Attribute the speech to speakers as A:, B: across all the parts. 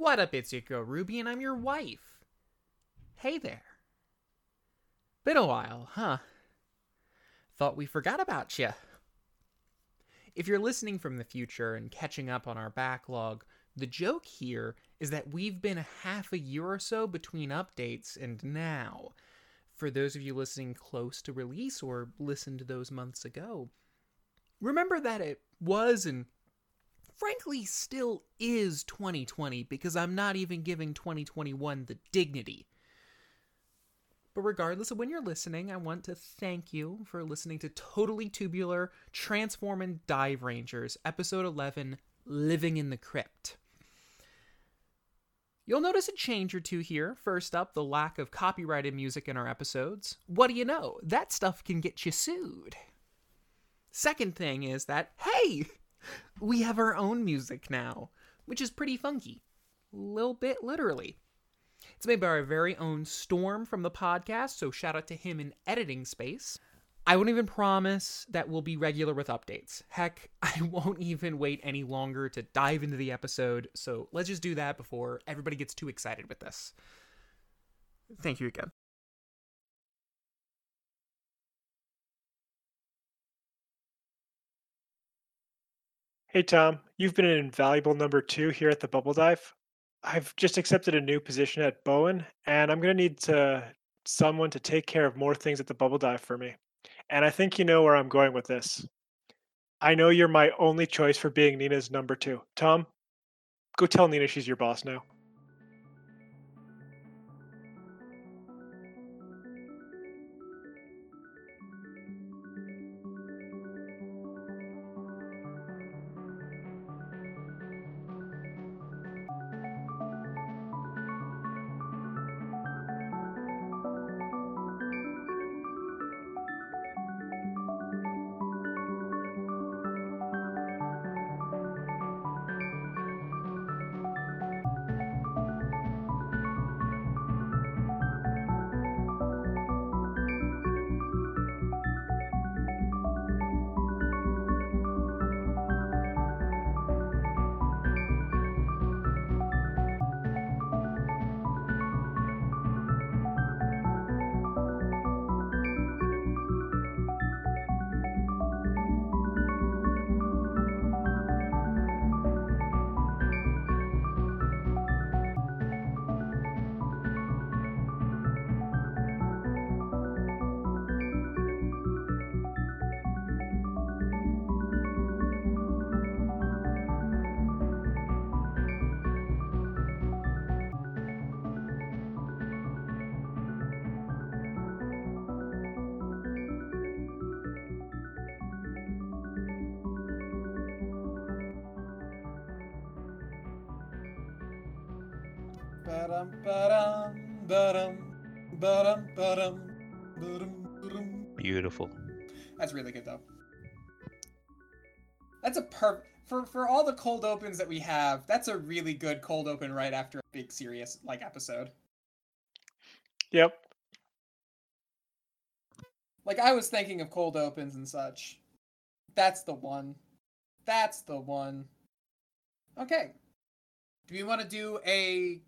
A: What up, it's your girl Ruby, and I'm your wife. Hey there. Been a while, huh? Thought we forgot about you. If you're listening from the future and catching up on our backlog, the joke here is that we've been a half a year or so between updates and now. For those of you listening close to release or listened to those months ago, remember that it was and frankly still is 2020 because I'm not even giving 2021 the dignity. But regardless of when you're listening, I want to thank you for listening to Totally Tubular Transform and Dive Rangers, episode 11 Living in the Crypt. You'll notice a change or two here. First up, the lack of copyrighted music in our episodes. What do you know? That stuff can get you sued. Second thing is that, hey, we have our own music now, which is pretty funky. Little bit literally. It's made by our very own Storm from the podcast, so shout out to him in editing space. I won't even promise that we'll be regular with updates. Heck, I won't even wait any longer to dive into the episode, so let's just do that before everybody gets too excited with this. Thank you again.
B: Hey Tom, you've been an invaluable number two here at the Bubble Dive. I've just accepted a new position at Bowen, and I'm going to need to someone to take care of more things at the Bubble Dive for me. And I think you know where I'm going with this. I know you're my only choice for being Nina's number two. Tom, go tell Nina she's your boss now.
C: Beautiful.
D: That's really good though. That's a per for for all the cold opens that we have. That's a really good cold open right after a big serious like episode.
B: Yep.
D: Like I was thinking of cold opens and such. That's the one. That's the one. Okay. Do we want to do a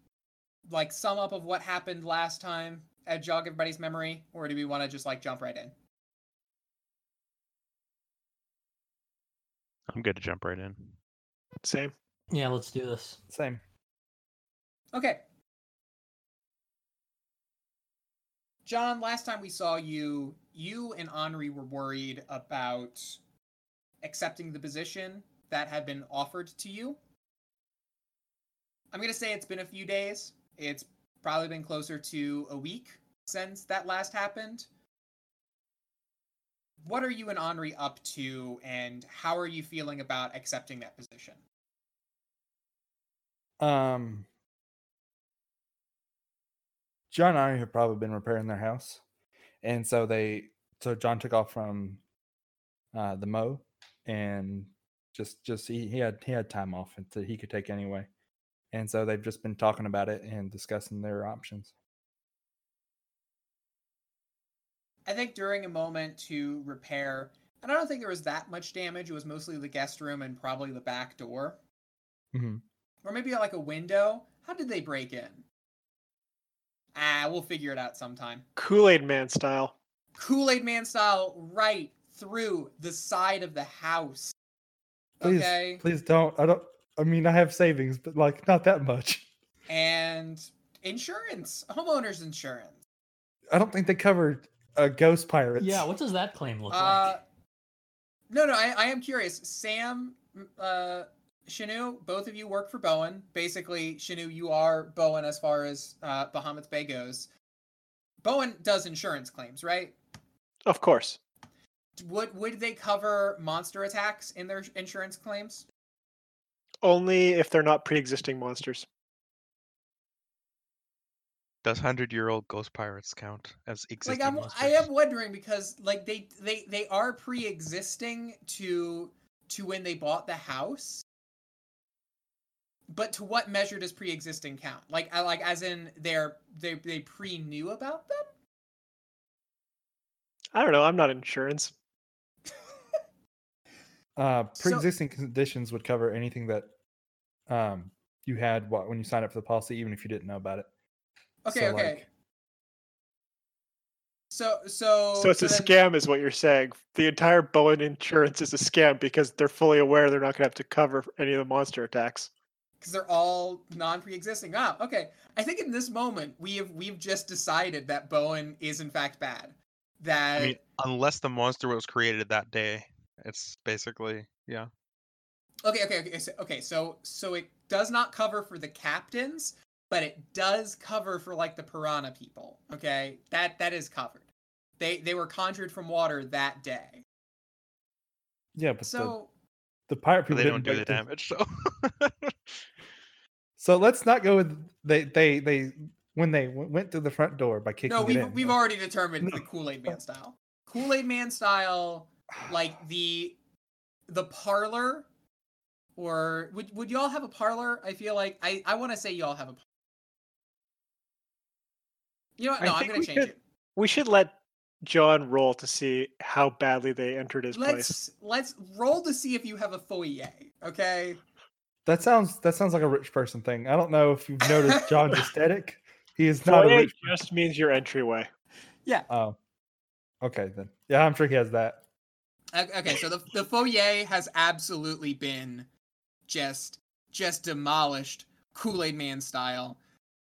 D: like sum up of what happened last time and jog everybody's memory, or do we want to just like jump right in?
C: I'm good to jump right in.
B: Same.
E: Yeah, let's do this.
F: Same.
D: Okay. John, last time we saw you, you and Henri were worried about accepting the position that had been offered to you. I'm going to say it's been a few days. It's probably been closer to a week since that last happened. What are you and Henri up to, and how are you feeling about accepting that position?
F: Um, John and I have probably been repairing their house, and so they so John took off from uh, the Mo, and just just he, he had he had time off that he could take anyway, and so they've just been talking about it and discussing their options.
D: I think during a moment to repair, and I don't think there was that much damage. It was mostly the guest room and probably the back door,
F: hmm
D: or maybe like a window.
A: how did they break in? Ah, we'll figure it out sometime.
B: Kool Aid Man style.
A: Kool Aid Man style, right through the side of the house.
F: Please,
A: Okay,
F: please don't. I don't. I mean, I have savings, but like not that much.
A: and insurance, homeowners insurance.
F: I don't think they covered uh, ghost pirates.
E: Yeah, what does that claim look
A: Uh,
E: like?
A: no, no, I, I am curious. Sam, m- uh, Shanu, both of you work for Bowen. Basically, Shanu, you are Bowen as far as uh, Bahamut Bay goes. Bowen does insurance claims, right?
B: Of course.
A: Would would they cover monster attacks in their insurance claims?
B: Only if they're not pre existing monsters.
C: Does hundred year old ghost pirates count as existing
A: like I'm,
C: monsters?
A: I am wondering because like they they they are pre-existing to to when they bought the house. But to what measure does pre-existing count? Like I like as in they're they they pre knew about them?
B: I don't know. I'm not insurance.
F: Uh, pre-existing conditions would cover anything that um you had what when you signed up for the policy, even if you didn't know about it.
A: Okay,
F: So,
A: okay.
F: like-
A: so so
B: So it's a
A: then-
B: scam, is what you're saying. The entire Bowen insurance is a scam because they're fully aware they're not going to have to cover any of the monster attacks.
A: because they're all non-pre-existing. Ah, okay. I think in this moment we have we've just decided that Bowen is in fact bad. That
C: I mean, unless the monster was created that day, it's basically yeah.
A: Okay, okay, okay. So, okay, so so it does not cover for the captains, but it does cover for like the piranha people. Okay, that that is covered. They they were conjured from water that day.
F: Yeah, but
A: So
F: the, the pirate people
C: they don't
F: didn't
C: do the
F: break the-
C: damage, so
F: So let's not go with they they they when they w- went through the front door by kicking
A: no, we've
F: in.
A: we've
F: though.
A: already determined
F: No.
A: the Kool Aid Man style. Kool Aid Man style, like the the parlor, or would would y'all have a parlor? I feel like I I want to say y'all have a. You know what?
B: I
A: No, I'm gonna change
B: should-
A: it.
B: We should let John roll to see how badly they entered his place.
A: let's let's roll to see if you have a foyer. Okay.
F: That sounds that sounds like a rich person thing. I don't know if you've noticed John's aesthetic. He is not a
B: Foyer
F: rich.
B: just means your entryway. Yeah.
F: Oh, okay then. Yeah, I'm sure he has that.
A: Okay. So the the foyer has absolutely been just just demolished, Kool Aid Man style.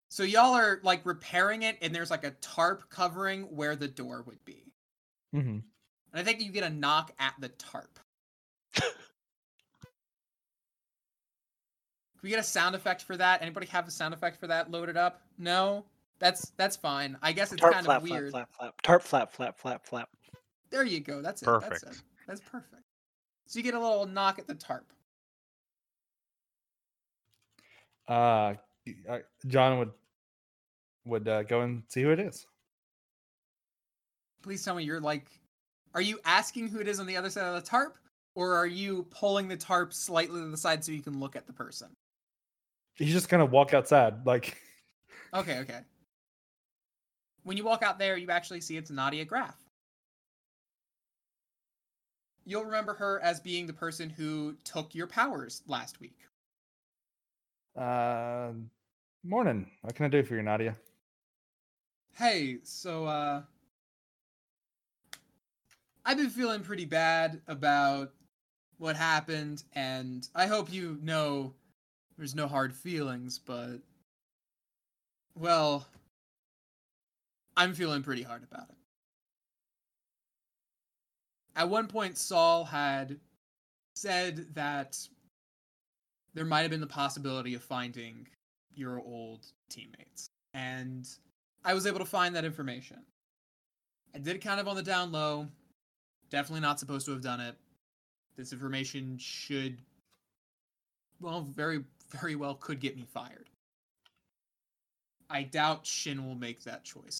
A: So y'all are like repairing it, and there's like a tarp covering where the door would be.
F: hmm
A: And I think you get a knock at the tarp. Can we get a sound effect for that? Anybody have a sound effect for that loaded up? No? That's that's fine. I guess it's
B: Tarp
A: kind
B: flap,
A: of
B: flap,
A: weird.
B: flap, flap. Tarp flap, flap, flap, flap.
A: There you go. That's it. That's it.
C: Perfect.
A: That's perfect. So you get a little knock at the tarp.
F: Uh, uh, John would would uh, go and see who it is.
A: Please tell me you're like are you asking who it is on the other side of the tarp? Or are you pulling the tarp slightly to the side so you can look at the person?
F: He's just gonna walk outside, like
A: Okay, okay. When you walk out there, you actually see it's Nadia Graf. You'll remember her as being the person who took your powers last week.
F: Uh, morning. What can I do for you, Nadia?
A: Hey, so uh I've been feeling pretty bad about what happened and I hope you know there's no hard feelings, but well, I'm feeling pretty hard about it. At one point Saul had said that there might have been the possibility of finding your old teammates. And I was able to find that information. I did it kind of on the down low. Definitely not supposed to have done it. This information should, well, very, very well could get me fired. I doubt Shin will make that choice.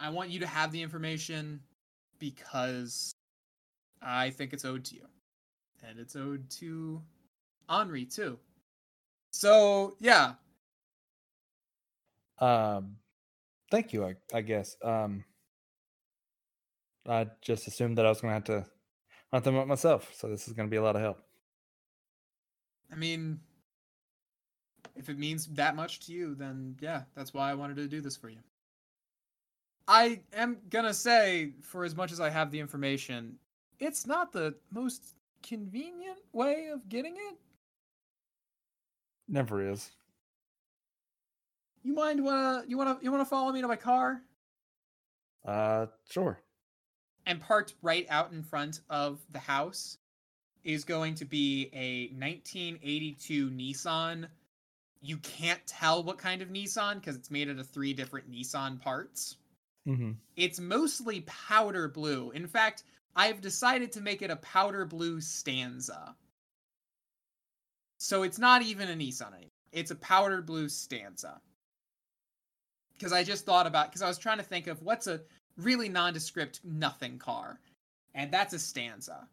A: I want you to have the information because I think it's owed to you. And it's owed to Henri, too. So, yeah,
F: Um, thank you. I, I guess. Um, I just assumed that I was gonna have to hunt them up myself. So this is gonna be a lot of help.
A: I mean, if it means that much to you, then yeah, that's why I wanted to do this for you. I am gonna say, for as much as I have the information, it's not the most convenient way of getting it.
F: Never is.
A: You mind wanna you wanna you wanna follow me to my car?
F: Uh, sure.
A: And parked right out in front of the house is going to be a 1982 Nissan. You can't tell what kind of Nissan because it's made out of three different Nissan parts.
F: Mm-hmm.
A: It's mostly powder blue. In fact, I've decided to make it a powder blue stanza. So it's not even a Nissan anymore. It's a powder blue stanza. Because I just thought about because I was trying to think of what's a really nondescript nothing car. And that's a stanza.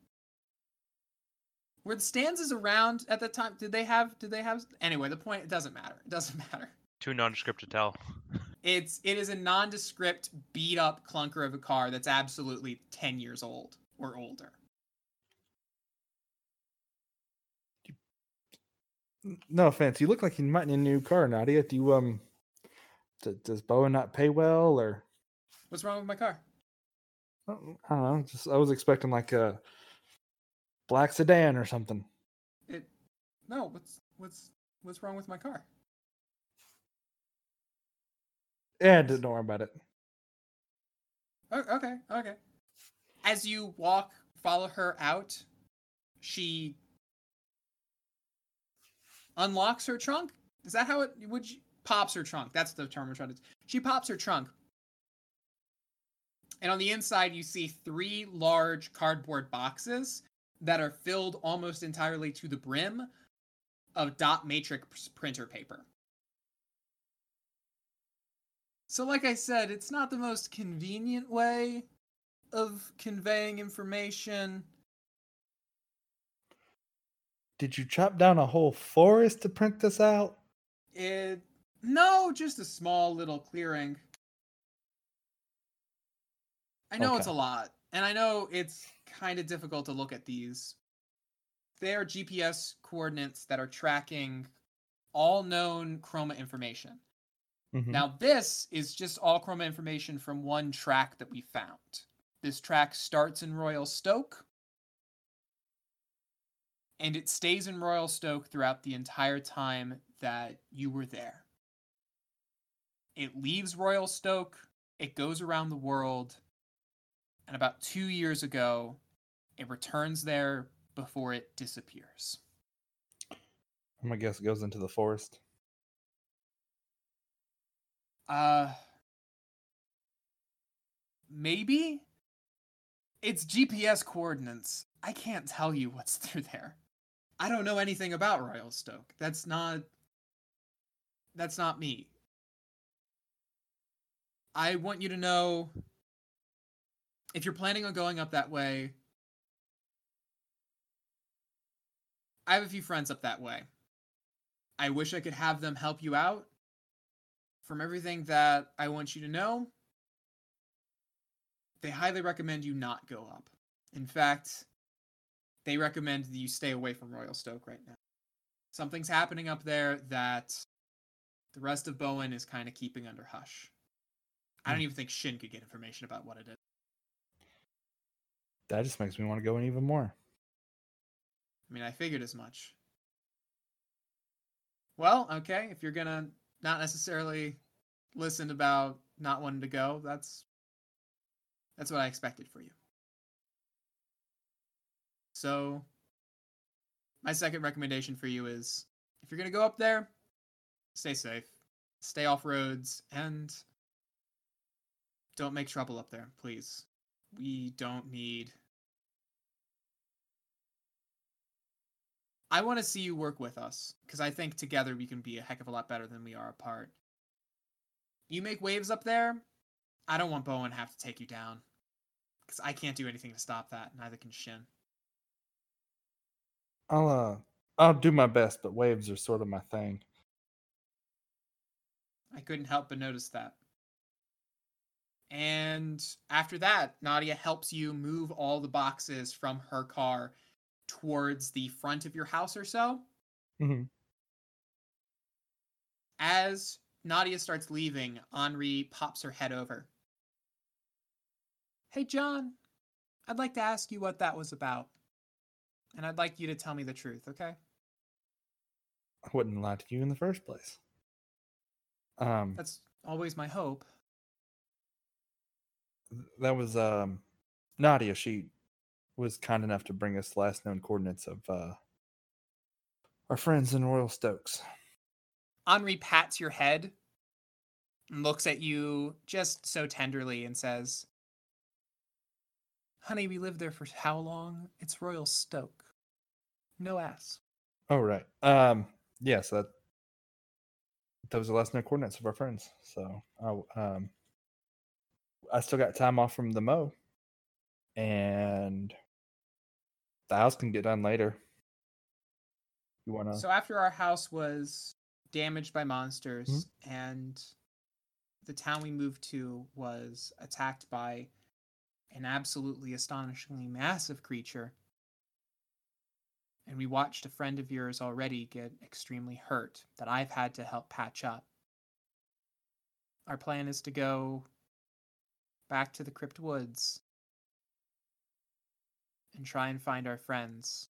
A: Were the stanzas around at the time? Did they have did they have anyway, the point it doesn't matter. It doesn't matter.
C: Too nondescript to tell.
A: It's it is a nondescript, beat up clunker of a car that's absolutely ten years old or older.
F: No offense. You look like you might need a new car, Nadia. Do you um? D- does Bowen not pay well, or
A: What's wrong with my car?
F: I don't know? Just I was expecting like a black sedan or something.
A: It no. What's what's what's wrong with my car?
F: Yeah, don't worry about it.
A: Okay, okay. As you walk, follow her out. She unlocks her trunk. Is that how it would? You, pops her trunk. That's the term we're trying to. She pops her trunk, and on the inside you see three large cardboard boxes that are filled almost entirely to the brim of dot matrix printer paper. So, like I said, it's not the most convenient way of conveying information.
F: Did you chop down a whole forest to print this out?
A: It no, just a small little clearing. I know it's a lot, and I know it's kind of difficult to look at these. They are GPS coordinates that are tracking all known chroma information.
F: Mhm.
A: Now, this is just all chroma information from one track that we found. This track starts in Royal Stoke, and it stays in Royal Stoke throughout the entire time that you were there. It leaves Royal Stoke, it goes around the world, and about two years ago, it returns there before it disappears.
F: I'm gonna guess it goes into the forest.
A: Uh maybe it's GPS coordinates. I can't tell you what's through there. I don't know anything about Royal Stoke. That's not that's not me. I want you to know if you're planning on going up that way. I have a few friends up that way. I wish I could have them help you out from everything that I want you to know, they highly recommend you not go up. In fact, they recommend that you stay away from Royal Stoke right now. Something's happening up there that the rest of Bowen is kind of keeping under hush. I don't
F: Hmm.
A: even think Shin could get information about what it is.
F: That just makes me want to go in even more.
A: I mean, I figured as much. Well, okay, if you're gonna not necessarily listened about not wanting to go, that's that's what I expected for you. So, my second recommendation for you is if you're gonna go up there, stay safe, stay off roads, and don't make trouble up there, please. We don't need I want to see you work with us because I think together we can be a heck of a lot better than we are apart. You make waves up there. I don't want Bowen to have to take you down because I can't do anything to stop that. Neither can Shin.
F: I'll uh I'll do my best, but waves are sort of my thing.
A: I couldn't help but notice that. And after that, Nadia helps you move all the boxes from her car towards the front of your house or so.
F: Mhm.
A: As Nadia starts leaving, Henri pops her head over. Hey, John, I'd like to ask you what that was about. And I'd like you to tell me the truth, okay?
F: I wouldn't lie to you in the first place. Um,
A: That's always my hope.
F: that was um, Nadia. She was kind enough to bring us last known coordinates of uh, our friends in Royal Stokes.
A: Henri pats your head and looks at you just so tenderly and says, Honey, we lived there for how long? It's Royal Stoke. No ass.
F: Oh right. Um, yes, that those are the last known coordinates of our friends. So I w- um, I still got time off from the mo, and the house can get done later. You wanna?
A: So after our house was damaged by monsters hmm? and the town we moved to was attacked by an absolutely astonishingly massive creature and we watched a friend of yours already get extremely hurt that I've had to help patch up. Our plan is to go back to the Crypt Woods and try and find our friends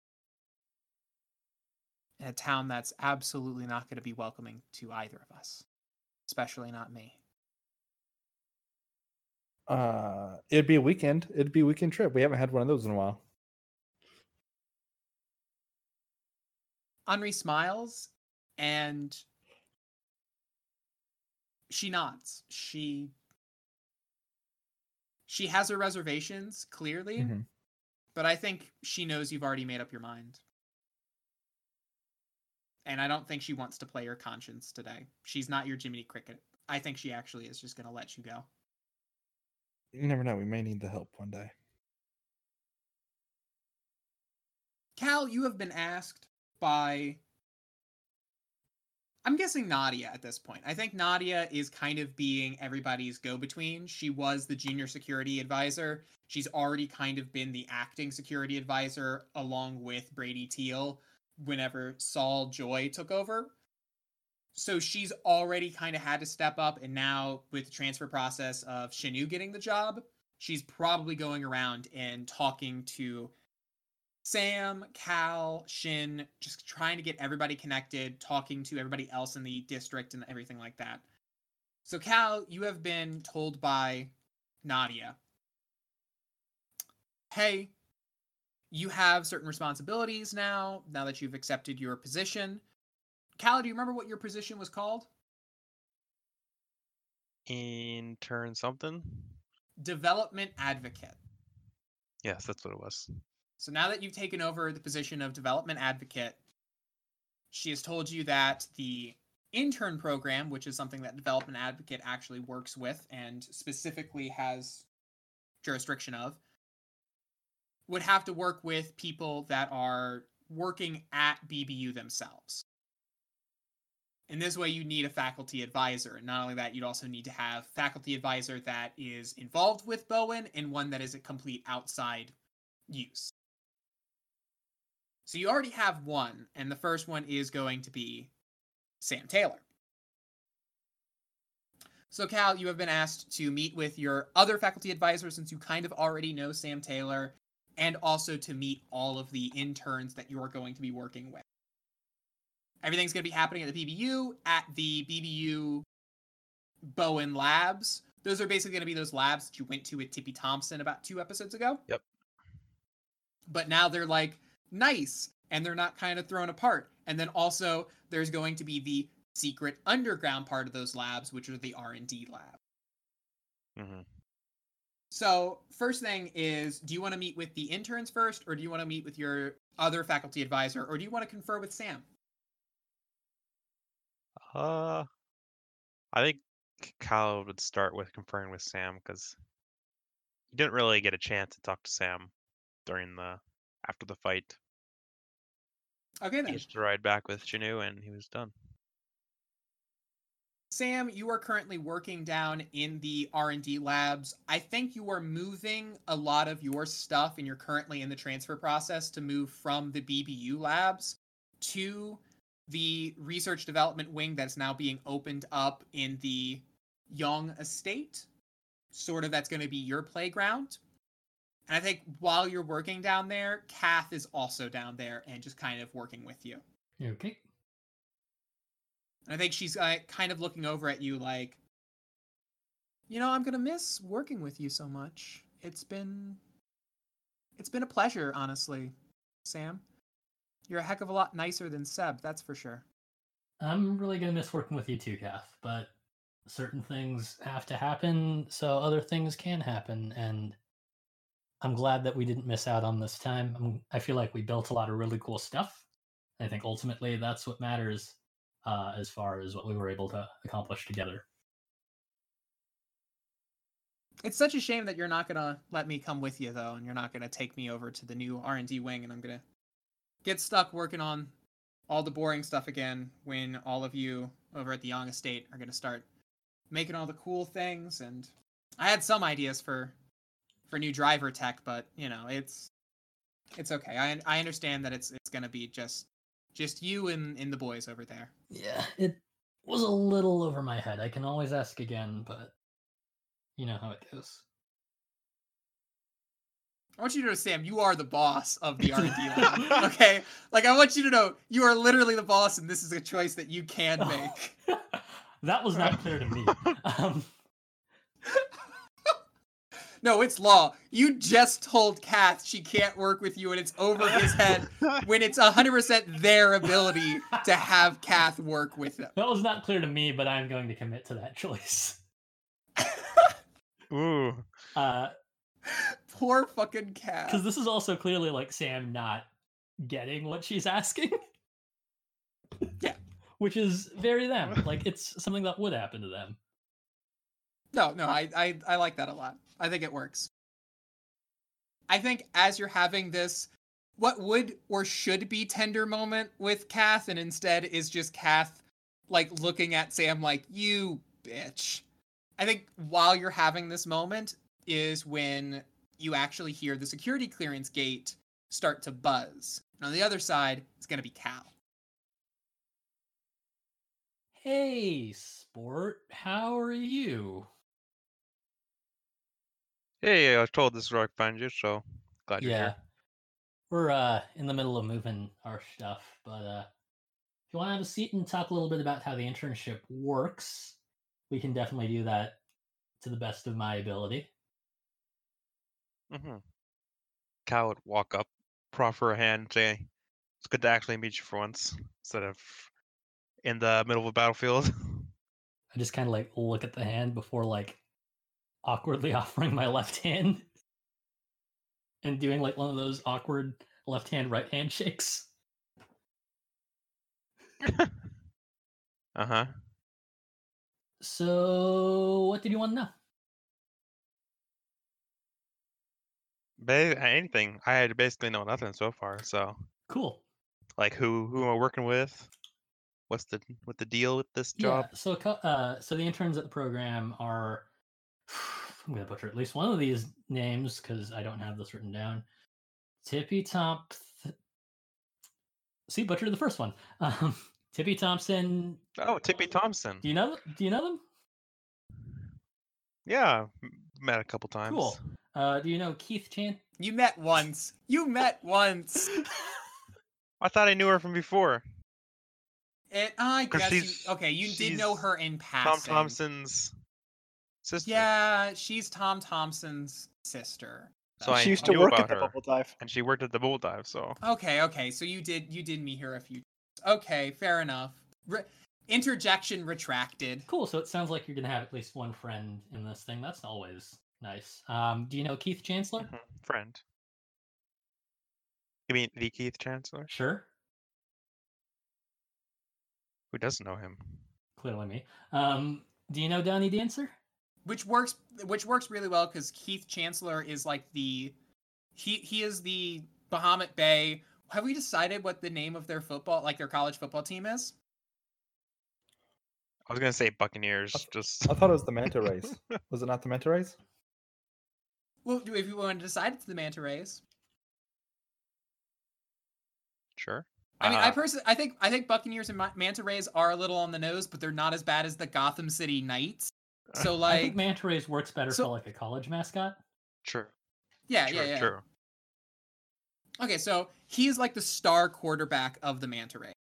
A: in a town that's absolutely not going to be welcoming to either of us, especially not me.
F: Uh, it'd be a weekend. It'd be a weekend trip. We haven't had one of those in a while.
A: Henri smiles and she nods. She she has her reservations clearly,
F: Mhm.
A: But I think she knows you've already made up your mind. And I don't think she wants to play your conscience today. She's not your Jiminy Cricket. I think she actually is just going to let you go.
F: You never know. We may need the help one day.
A: Cal, you have been asked by I'm guessing Nadia at this point. I think Nadia is kind of being everybody's go between. She was the junior security advisor. She's already kind of been the acting security advisor along with Brady Teal whenever Saul Joy took over. So she's already kind of had to step up. And now, with the transfer process of Shinu getting the job, she's probably going around and talking to Sam, Cal, Shin, just trying to get everybody connected, talking to everybody else in the district and everything like that. So, Cal, you have been told by Nadia hey, you have certain responsibilities now, now that you've accepted your position. Cal, do you remember what your position was called?
C: Intern something?
A: Development advocate.
C: Yes, that's what it was.
A: So now that you've taken over the position of development advocate, she has told you that the intern program, which is something that development advocate actually works with and specifically has jurisdiction of, would have to work with people that are working at BBU themselves. In this way, you need a faculty advisor. And not only that, you'd also need to have faculty advisor that is involved with Bowen and one that is a complete outside use. So you already have one, and the first one is going to be Sam Taylor. So, Cal, you have been asked to meet with your other faculty advisor since you kind of already know Sam Taylor, and also to meet all of the interns that you are going to be working with. Everything's going to be happening at the BBU, at the BBU Bowen Labs. Those are basically going to be those labs that you went to with Tippy Thompson about two episodes ago.
C: Yep.
A: But now they're like nice and they're not kind of thrown apart. And then also there's going to be the secret underground part of those labs, which are the R&D lab.
C: hmm
A: So, first thing is, do you want to meet with the interns first, or do you want to meet with your other faculty advisor, or do you want to confer with Sam?
C: Uh, I think Kyle would start with conferring with Sam because he didn't really get a chance to talk to Sam during the after the fight.
A: Okay,
C: He
A: then.
C: just ride back with Chinu and he was done.
A: Sam, you are currently working down in the R&D labs. I think you are moving a lot of your stuff and you're currently in the transfer process to move from the BBU labs to the research development wing that's now being opened up in the Young estate. Sort of that's going to be your playground. And I think while you're working down there, Kath is also down there and just kind of working with you.
E: Okay.
A: And I think she's uh, kind of looking over at you like, you know, I'm gonna miss working with you so much. It's been, it's been a pleasure, honestly, Sam. You're a heck of a lot nicer than Seb, that's for sure.
E: I'm really gonna miss working with you too, Kath. But certain things have to happen, so other things can happen, and I'm glad that we didn't miss out on this time. I'm, I feel like we built a lot of really cool stuff. I think ultimately that's what matters uh, as far as what we were able to accomplish together.
A: It's such a shame that you're not gonna let me come with you though, and you're not gonna take me over to the new R and D wing, and I'm gonna get stuck working on all the boring stuff again when all of you over at the Young Estate are gonna start making all the cool things. And I had some ideas for for new driver tech, but you know it's it's okay. I I understand that it's it's gonna be just just you and, and the boys over there.
E: Yeah, it was a little over my head. I can always ask again, but you know how it goes.
A: I want you to know, Sam, you are the boss of the R&D lab. Okay, like I want you to know you are literally the boss, and this is a choice that you can make.
E: that was not clear to me. Um,
A: No, it's law. You just told Kath she can't work with you, and it's over his head when it's 100% their ability to have Kath work with them.
E: that was not clear to me, but I'm going to commit to that choice.
C: Ooh.
E: Uh,
A: Poor fucking Kath.
E: because this is also clearly like Sam not getting what she's asking.
A: Yeah.
E: Which is very them. Like it's something that would happen to them.
A: No, no, I, I I like that a lot. I think it works. I think as you're having this, what would or should be tender moment with Kath, and instead is just Kath like looking at Sam like you bitch. I think while you're having this moment is when you actually hear the security clearance gate start to buzz. And on the other side it's going to be Cal.
E: Hey, sport, how are you?
C: Hey, I was told this is where I find you, so glad you're
E: yeah.
C: here.
E: We're uh in the middle of moving our stuff, but uh if you want to have a seat and talk a little bit about how the internship works, we can definitely do that to the best of my ability.
C: Mm-hmm. Cal would walk up, proffer a hand, say, "It's good to actually meet you for once, instead of in the middle of a battlefield."
E: I just kind of like look at the hand before like awkwardly offering my left hand and doing like one of those awkward left hand right hand shakes.
C: uh huh.
E: So, what did you want to know?
C: Ba- anything. I basically know nothing so far. So,
E: Cool.
C: like, who who am I working with? What's the what the deal with this job?
E: Yeah. So, uh, so the interns at the program are. I'm gonna butcher at least one of these names because I don't have this written down. Tippy Top. See, butchered the first one. Um, Tippy Thompson.
C: Oh, Tippy Thompson.
E: Do you know? Do you know them?
C: Yeah, met a couple times.
E: Cool. Uh, do you know Keith Chan?
A: You met once. You met once.
C: I thought I knew her from before.
A: It, I
C: 'Cause
A: guess you, okay. You did know her in passing. Tom.
C: Thompson's sister.
A: Yeah, she's Tom Thompson's sister.
C: So I
B: she used to
C: knew
B: work
C: about
B: at the
C: her.
B: bubble dive.
C: and she worked at the bull dive. So
A: Okay, okay. So you did you did meet her a few. Okay, fair enough. Re- interjection retracted.
E: Cool. So it sounds like you're gonna have at least one friend in this thing. That's always nice. Um, do you know Keith Chancellor?
C: mhm, friend. You mean the Keith Chancellor?
E: Sure.
C: Who doesn't know him?
E: Clearly me. Um, do you know Donnie Dancer?
A: Which works which works really well because Keith Chancellor is like the he he is the Bahamut Bay. Have we decided what the name of their football like their college football team is?
C: I was gonna say Buccaneers. Just
F: I thought it was the manta rays. Was it not the manta rays?
A: Well, if you want to decide, it's the Manta Rays.
C: sure.
A: I mean, I
C: Uh,
A: personally, I think, I think Buccaneers and manta rays are a little on the nose, but they're not as bad as the Gotham City Knights. So, like, I
E: think manta rays works better
A: so-
E: for like a college mascot.
C: True.
A: yeah,
C: true.
A: yeah, yeah.
C: True.
A: Okay, so he is like the star quarterback of the manta ray.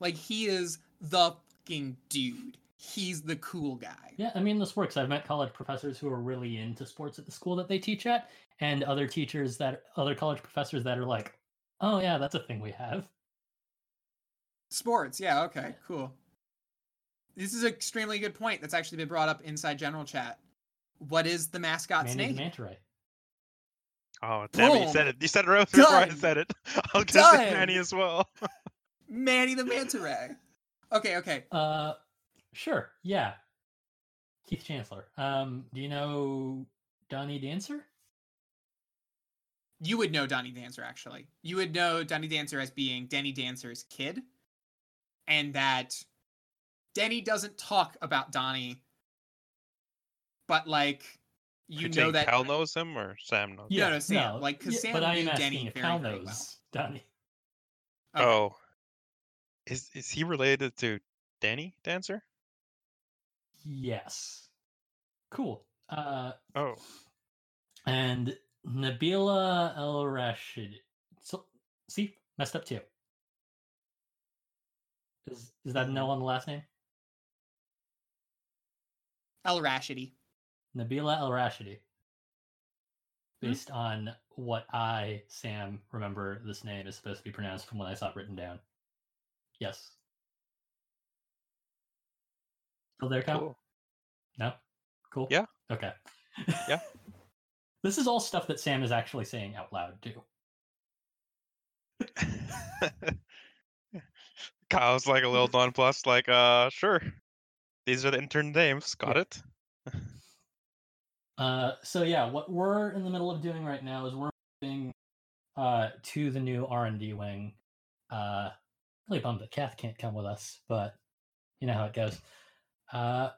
A: Like, he is the fucking dude. He's the cool guy.
E: Yeah, I mean this works. I've met college professors who are really into sports at the school that they teach at, and other teachers that other college professors that are like, "Oh yeah, that's a thing we have."
A: Sports, yeah, okay, cool. This is an extremely good point that's actually been brought up inside general chat. What is the mascot
E: Manny
A: snake?
E: the manta ray.
C: Oh damn it! You said it. You said it right before I said it. I'll just say
A: Done.
C: Manny as well.
A: Manny the manta ray. Okay, okay.
E: Uh, sure, yeah. Keith Chancellor. Um, do you know Donnie Dancer?
A: You would know Donnie Dancer actually. You would know Donnie Dancer as being Denny Dancer's kid, and that Denny doesn't talk about Donnie, but like you
C: You're
A: know that
C: Cal knows him or Sam knows.
A: Yeah. no, Sam, like, 'cause
E: yeah,
A: Sam
E: but I am asking
A: Denny
E: if
A: very,
E: Cal knows
A: well.
E: Donnie.
A: Okay.
C: Oh, is is he related to Danny Dancer?
E: Yes. Cool. Uh,
C: Oh,
E: and Nabila El Rashid. So, see, messed up too. Is is that no on the last name?
A: El Rashidi.
E: Nabila El Rashidi.
A: Hmm?
E: Based on what I, Sam, remember this name is supposed to be pronounced from what I saw it written down. Yes. Still there, Cal?
C: cool.
E: No? Cool?
C: Yeah.
E: Okay.
C: Yeah.
E: this is all stuff that Sam is actually saying out loud, too.
C: Kyle's like a little nonplussed, like, uh, sure. These are the intern names. Got
E: Yeah.
C: it.
E: Uh, so yeah, what we're in the middle of doing right now is we're moving uh, to the new R and D wing. Uh, really bummed that Kath can't come with us, but you know how it goes. Uh,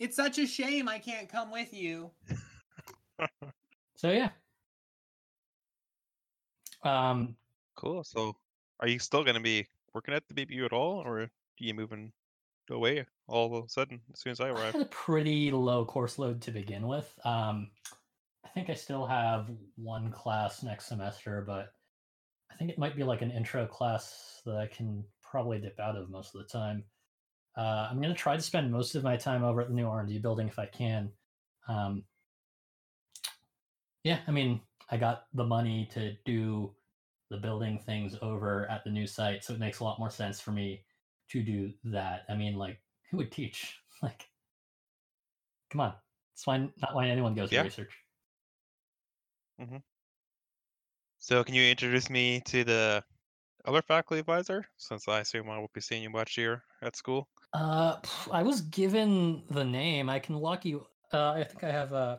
A: It's such a shame I can't come with you.
E: so yeah. Um,
C: Cool. So, are you still gonna be working at the BBU at all, or are you moving away all of a sudden as soon as I
E: I had a pretty low course load to begin with. Um, I think I still have one class next semester, but I think it might be like an intro class that I can probably dip out of most of the time. Uh, I'm going to try to spend most of my time over at the new R&D building if I can. Um, yeah, I mean, I got the money to do the building things over at the new site, so it makes a lot more sense for me to do that. I mean, like, who would teach? Like, come on, it's why not why anyone goes
C: Yeah.
E: to research.
C: So, can you introduce me to the other faculty advisor, since I assume I will be seeing you much here at school?
E: Uh, I was given the name. I can walk you. Uh, I think I have. Uh,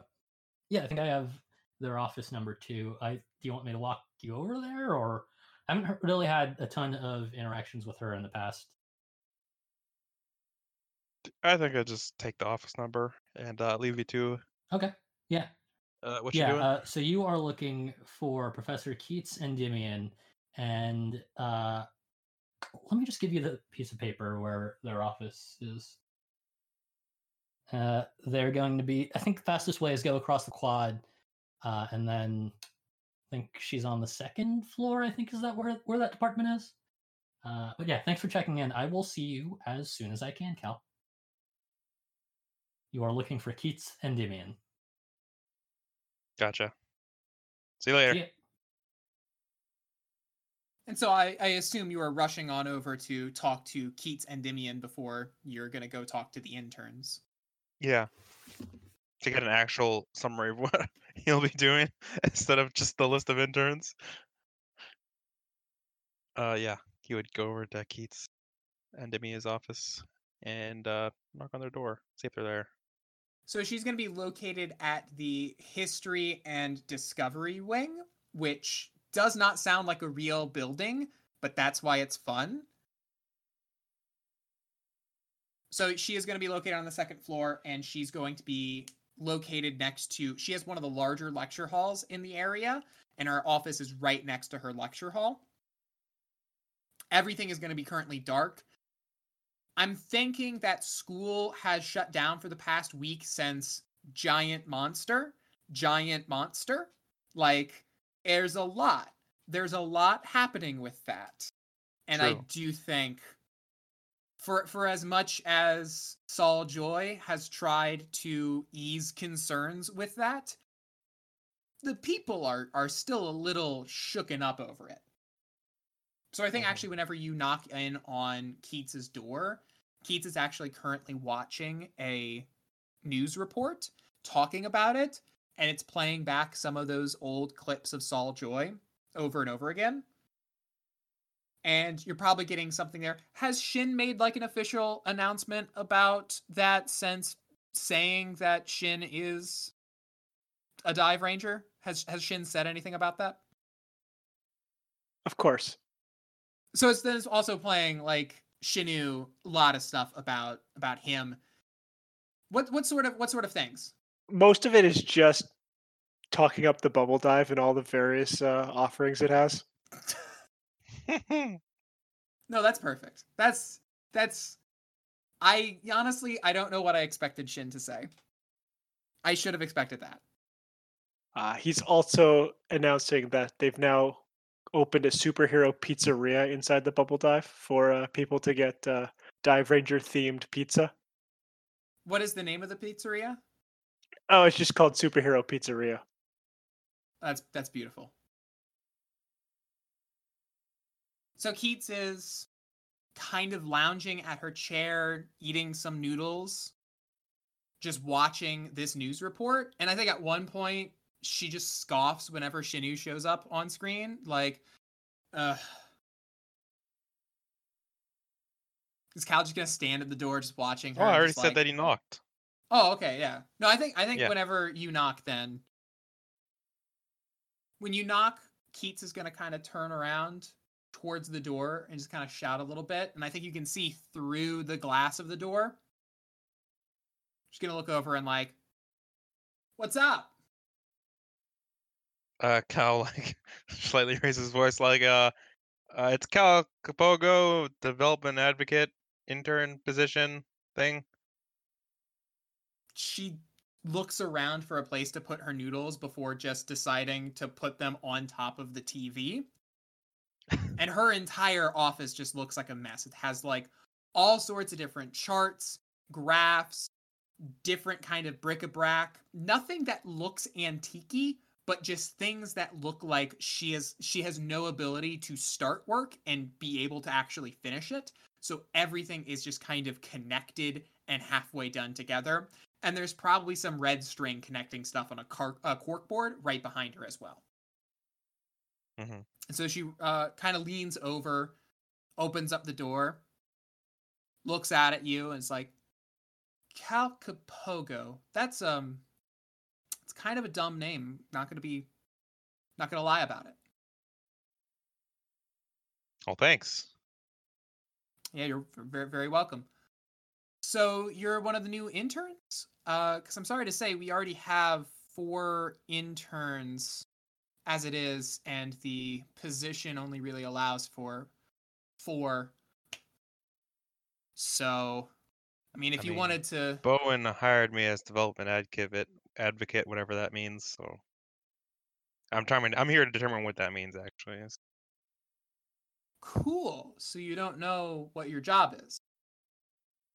E: yeah, I think I have their office number too. I do you want me to walk you over there, or I haven't really had a ton of interactions with her in the past.
C: I think I just take the office number and uh, leave you to
E: Okay. Yeah.
C: uh, what
E: yeah.
C: you're doing.
E: Uh, so you are looking for Professor Keats and Dimian, and uh, let me just give you the piece of paper where their office is. Uh, they're going to be. I think the fastest way is go across the quad, uh, and then I think she's on the second floor. I think is that where where that department is. Uh, but yeah, thanks for checking in. I will see you as soon as I can, Cal. You are looking for Keats and Dimian.
C: Gotcha. See you later.
E: See.
A: And so I, I assume you are rushing on over to talk to Keats and Dimian before you're gonna go talk to the interns.
C: Yeah. To get an actual summary of what he'll be doing instead of just the list of interns. Uh, yeah, he would go over to Keats and Demia's office and uh, knock on their door, see if they're there.
A: So she's gonna be located at the History and Discovery Wing, which does not sound like a real building, but that's why it's fun. So she is going to be located on the second floor, and she's going to be located next to. She has one of the larger lecture halls in the area, and her office is right next to her lecture hall. everything is going to be currently dark. I'm thinking that school has shut down for the past week since Giant Monster. Giant Monster. Like, there's a lot. There's a lot happening with that. And I do think for for as much as Saul Joy has tried to ease concerns with that, the people are are still a little shooken up over it. So I think
C: Mhm.
A: actually whenever you knock in on Keats's door, Keats is actually currently watching a news report talking about it, and it's playing back some of those old clips of Saul Joy over and over again. And you're probably getting something there. Has Shin made like an official announcement about that since saying that Shin is a dive ranger? Has has Shin said anything about that?
B: Of course.
A: So it's then it's also playing like Shinu a lot of stuff about about him. What what sort of what sort of things?
B: Most of it is just talking up the bubble dive and all the various uh, offerings it has.
A: No, that's perfect. That's that's I honestly I don't know what I expected Shin to say. I should have expected that.
B: Uh, he's also announcing that they've now opened a superhero pizzeria inside the bubble dive for uh, people to get uh, dive ranger themed pizza.
A: What is the name of the pizzeria?
B: Oh, it's just called superhero pizzeria.
A: That's that's beautiful. So Keats is kind of lounging at her chair, eating some noodles, just watching this news report. And I think at one point she just scoffs whenever Shinu shows up on screen, like, uh Is Cal just gonna stand at the door just watching her?
C: oh, I already said
A: like-
C: that he knocked.
A: Oh, okay, yeah. No, I think I think
C: Yeah.
A: whenever you knock, then when you knock, Keats is gonna kind of turn around towards the door and just kind of shout a little bit, and I think you can see through the glass of the door. Just gonna look over and like, "What's up?"
C: Uh, Cal like slightly raises his voice, like, uh, uh, it's Cal Capogo, development advocate, intern position thing.
A: She looks around for a place to put her noodles before just deciding to put them on top of the TV. and her entire office just looks like a mess. It has like all sorts of different charts, graphs, different kind of bric-a-brac. Nothing that looks antique but just things that look like she has she has no ability to start work and be able to actually finish it. So everything is just kind of connected and halfway done together. And there's probably some red string connecting stuff on a, car- a cork board right behind her as well.
C: Mhm.
A: And so she uh, kind of leans over, opens up the door, looks out at you, and is like, Cal Capogo. That's um, it's kind of a dumb name. Not gonna be, not gonna lie about it.
C: Oh, thanks.
A: Yeah, you're very very welcome. So you're one of the new interns? Uh, because I'm sorry to say we already have four interns as it is, and the position only really allows for four. So, I mean, if
C: I
A: you
C: mean,
A: wanted to,
C: Bowen hired me as development advocate, advocate, whatever that means. So I'm trying. I'm here to determine what that means. Actually,
A: cool. So you don't know what your job is.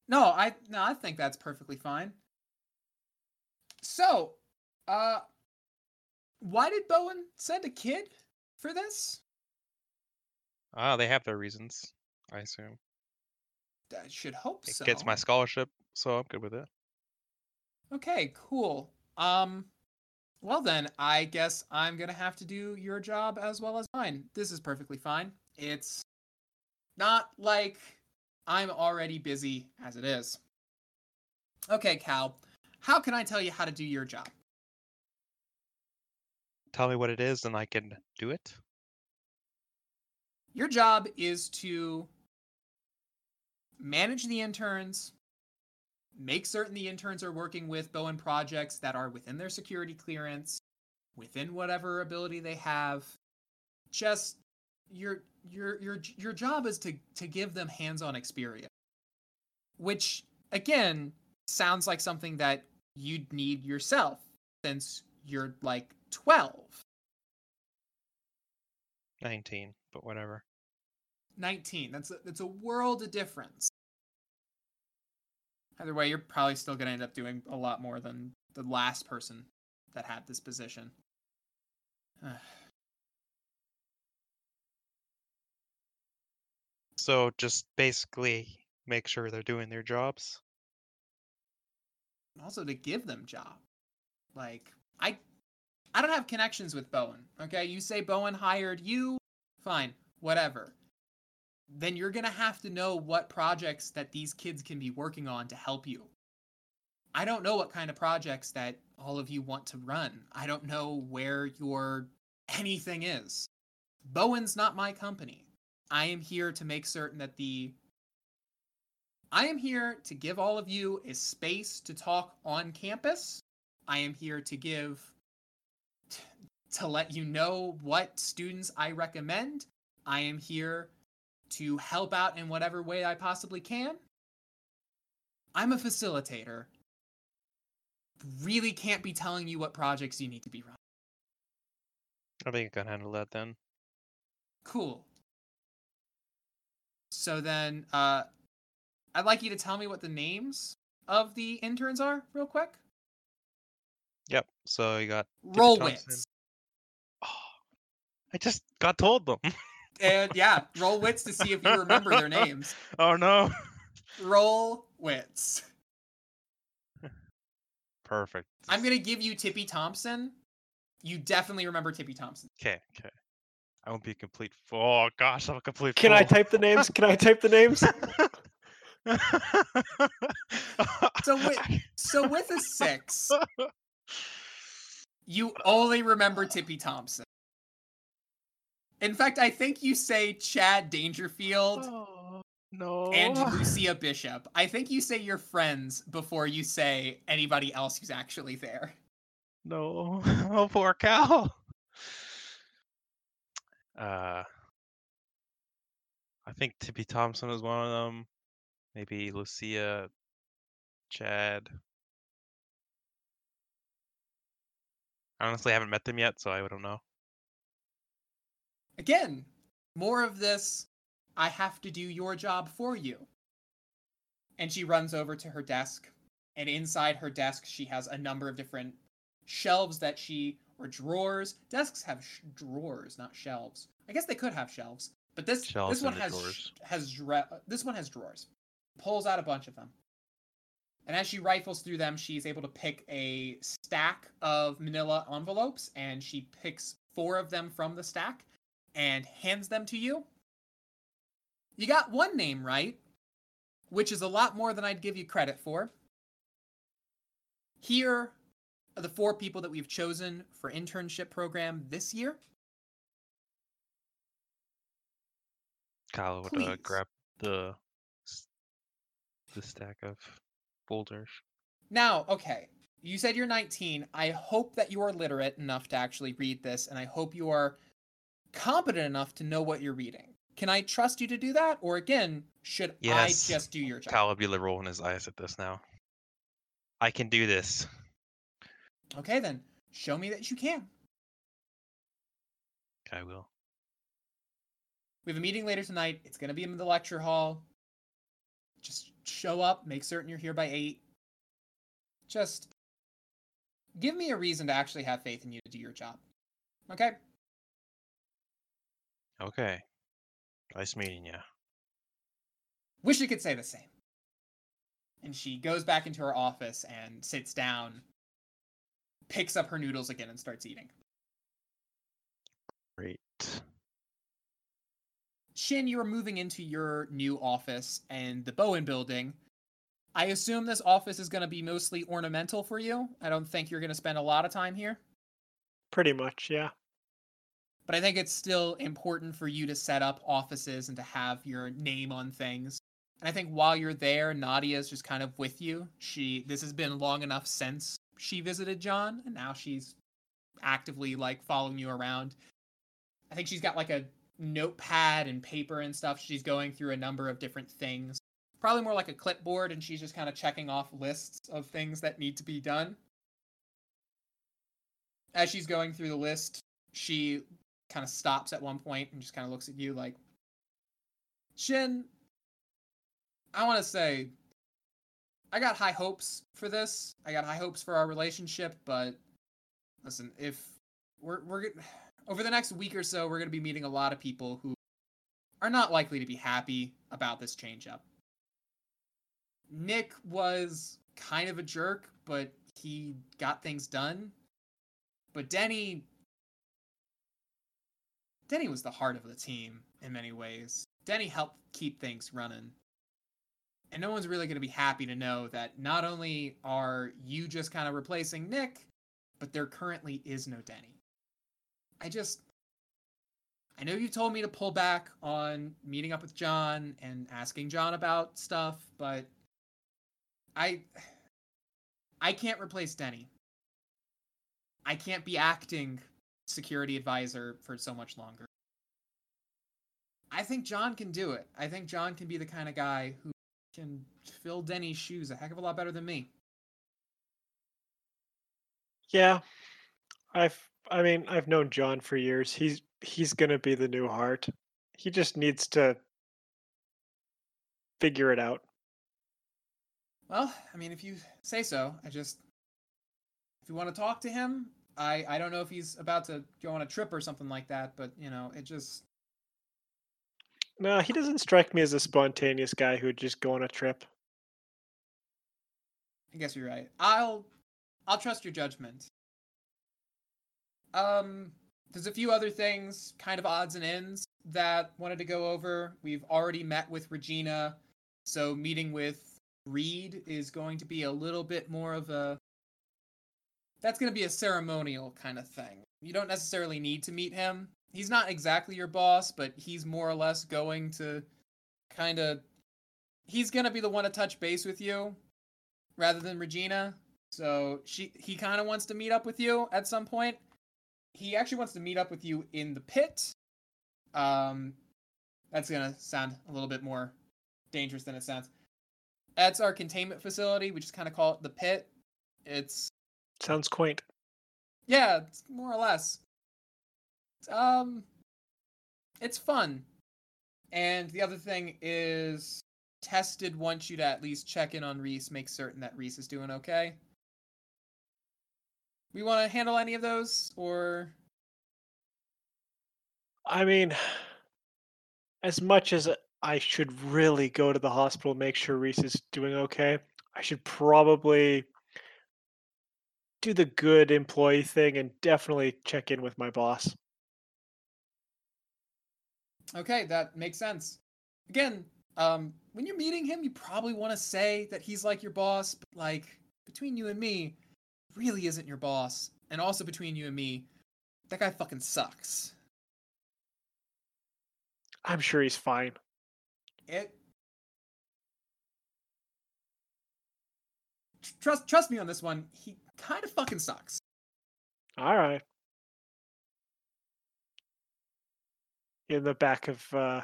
A: No, I no, I think that's perfectly fine. So, uh, why did Bowen send a kid for this?
C: ah, they have their reasons. I assume
A: I should hope
C: it
A: so.
C: gets my scholarship, so I'm good with it.
A: Okay, cool. Um, well then, I guess I'm gonna have to do your job as well as mine. This is perfectly fine. It's not like I'm already busy as it is. Okay, Cal, how can I tell you how to do your job?
C: Tell me what it is, and I can do it.
A: Your job is to manage the interns, make certain the interns are working with Bowen projects that are within their security clearance, within whatever ability they have. Just your your your your job is to to give them hands-on experience which again sounds like something that you'd need yourself since you're like 12
C: 19, but whatever.
A: 19 that's a, that's a world of difference either way you're probably still going to end up doing a lot more than the last person that had this position
C: So just basically make sure they're doing their jobs.
A: also to give them job. Like I I don't have connections with Bowen. Okay, you say Bowen hired you, fine, whatever. Then you're going to have to know what projects that these kids can be working on to help you. I don't know what kind of projects that all of you want to run. I don't know where your anything is. Bowen's not my company. I am here to make certain that the I am here to give all of you a space to talk on campus. I am here to give to let you know what students I recommend. I am here to help out in whatever way I possibly can. I'm a facilitator. Really can't be telling you what projects you need to be running.
C: I think I can handle that then.
A: Cool. So then, uh, I'd like you to tell me what the names of the interns are, real quick.
C: Yep. So you got Tippy
A: Roll wits.
C: Oh, I just got told them.
A: And yeah, roll wits to see if you remember their names.
C: oh no.
A: Roll wits.
C: Perfect.
A: I'm gonna give you Tippy Thompson. You definitely remember Tippy Thompson.
C: Okay. Okay. I won't be a complete. Fool. Oh gosh, I'm a complete.
B: Can I type the names? Can I type the names?
A: So with so with a six, you only remember Tippy Thompson. In fact, I think you say Chad Dangerfield
C: Oh, no.
A: and Lucia Bishop. I think you say you're friends before you say anybody else who's actually there.
C: No. Oh, poor cow. Uh, I think Tippy Thompson is one of them. Maybe Lucia, Chad. I honestly, I haven't met them yet, so I don't know.
A: Again, more of this. I have to do your job for you. And she runs over to her desk, and inside her desk, she has a number of different shelves that she or drawers. Desks have sh- drawers, not shelves. I guess they could have shelves, but this
C: Shelves
A: this one has
C: drawers.
A: has dra- this one has drawers. Pulls out a bunch of them. And as she rifles through them, she's able to pick a stack of manila envelopes and she picks four of them from the stack and hands them to you. You got one name right, which is a lot more than I'd give you credit for. Here are the four people that we've chosen for internship program this year.
C: Kyle would uh, grab the the stack of boulders.
A: Now, okay, you said you're 19. I hope that you are literate enough to actually read this, and I hope you are competent enough to know what you're reading. Can I trust you to do that? Or again, should
C: Yes.
A: I just do your job?
C: Kyle would be rolling his eyes at this now. I can do this.
A: Okay, then show me that you can.
C: I will.
A: We have a meeting later tonight. It's going to be in the lecture hall. Just show up, make certain you're here by 8. Just give me a reason to actually have faith in you to do your job. Okay?
C: Okay. Nice meeting you.
A: Wish you could say the same. And she goes back into her office and sits down, picks up her noodles again, and starts eating.
C: Great.
A: Shin, you are moving into your new office and the Bowen building. I assume this office is going to be mostly ornamental for you. I don't think you're going to spend a lot of time here,
B: Pretty much, yeah.
A: But I think it's still important for you to set up offices and to have your name on things. And I think while you're there, Nadia is just kind of with you. She this has been long enough since she visited John, and now she's actively like following you around. I think she's got like a notepad and paper and stuff. She's going through a number of different things. Probably more like a clipboard, and she's just kind of checking off lists of things that need to be done. As she's going through the list, she kind of stops at one point and just kind of looks at you like, Shin, I want to say, I got high hopes for this. I got high hopes for our relationship, but listen, if we're we're over the next week or so, we're going to be meeting a lot of people who are not likely to be happy about this change up. Nick was kind of a jerk, but he got things done. But Denny Denny was the heart of the team in many ways. Denny helped keep things running. And no one's really going to be happy to know that not only are you just kind of replacing Nick, but there currently is no Denny. I just. I know you told me to pull back on meeting up with John and asking John about stuff, but I. I can't replace Denny. I can't be acting security advisor for so much longer. I think John can do it. I think John can be the kind of guy who can fill Denny's shoes a heck of a lot better than me.
B: Yeah, I've. I mean, I've known John for years. He's he's gonna be the new heart. He just needs to figure it out.
A: Well, I mean, if you say so, I just if you want to talk to him, I I don't know if he's about to go on a trip or something like that, but you know, it just
B: No, he doesn't strike me as a spontaneous guy who would just go on a trip.
A: I guess you're right. I'll I'll trust your judgment. Um there's a few other things, kind of odds and ends that wanted to go over. We've already met with Regina, so meeting with Reed is going to be a little bit more of a that's going to be a ceremonial kind of thing. You don't necessarily need to meet him. He's not exactly your boss, but he's more or less going to kind of he's going to be the one to touch base with you rather than Regina. So she he kind of wants to meet up with you at some point. He actually wants to meet up with you in the pit. Um that's going to sound a little bit more dangerous than it sounds. That's our containment facility. We just kind of call it the pit. It's
B: Sounds quaint.
A: yeah, more or less. Um, it's fun. And the other thing is, tested wants you to at least check in on Reese, make certain that Reese is doing okay. We want to handle any of those, or
B: I mean, as much as I should really go to the hospital, make sure Reese is doing okay, I should probably do the good employee thing and definitely check in with my boss.
A: okay, that makes sense. Again, um, when you're meeting him, you probably want to say that he's like your boss, but like between you and me, really isn't your boss. And also between you and me, that guy fucking sucks.
B: I'm sure he's fine.
A: it trust trust me on this one he kind of fucking sucks
B: All right. In the back of uh,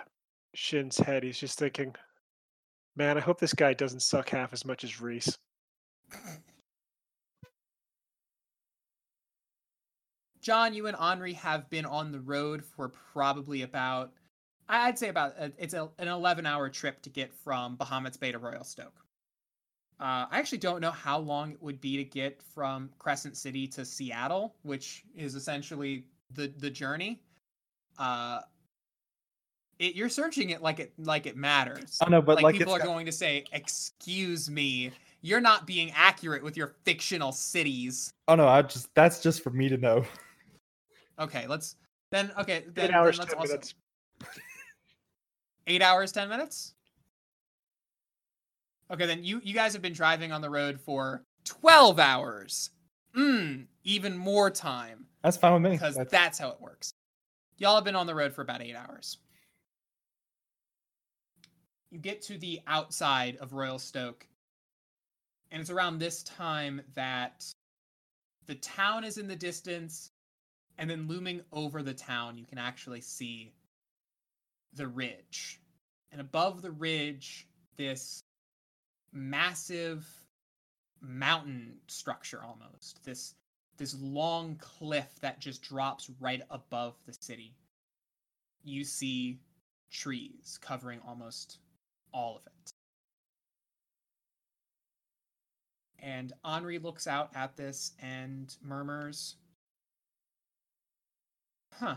B: Shin's head, he's just thinking, man, I hope this guy doesn't suck half as much as Reese.
A: john you and henri have been on the road for probably about i'd say about a, it's a, an 11 hour trip to get from bahamut's bay to royal stoke uh, i actually don't know how long it would be to get from crescent city to seattle which is essentially the the journey uh it, you're searching it like it like it matters
F: I know, but
A: like,
F: like,
A: people are
F: got-
A: going to say, "Excuse me, you're not being accurate with your fictional cities."
F: Oh no, I just that's just for me to know.
A: Okay, let's then. Okay, then,
B: Eight
A: then
B: hours,
A: let's
B: ten
A: also-
B: minutes.
A: Eight hours, ten minutes. Okay, then you you guys have been driving on the road for twelve hours. Mmm, even more time
F: That's fine with me.
A: because
F: That's-
A: that's how it works. Y'all have been on the road for about eight hours. You get to the outside of Royal Stoke, and it's around this time that the town is in the distance, and then looming over the town, you can actually see the ridge. And above the ridge, this massive mountain structure almost. This this long cliff that just drops right above the city. You see trees covering almost all of it. And Henri looks out at this and murmurs, Huh.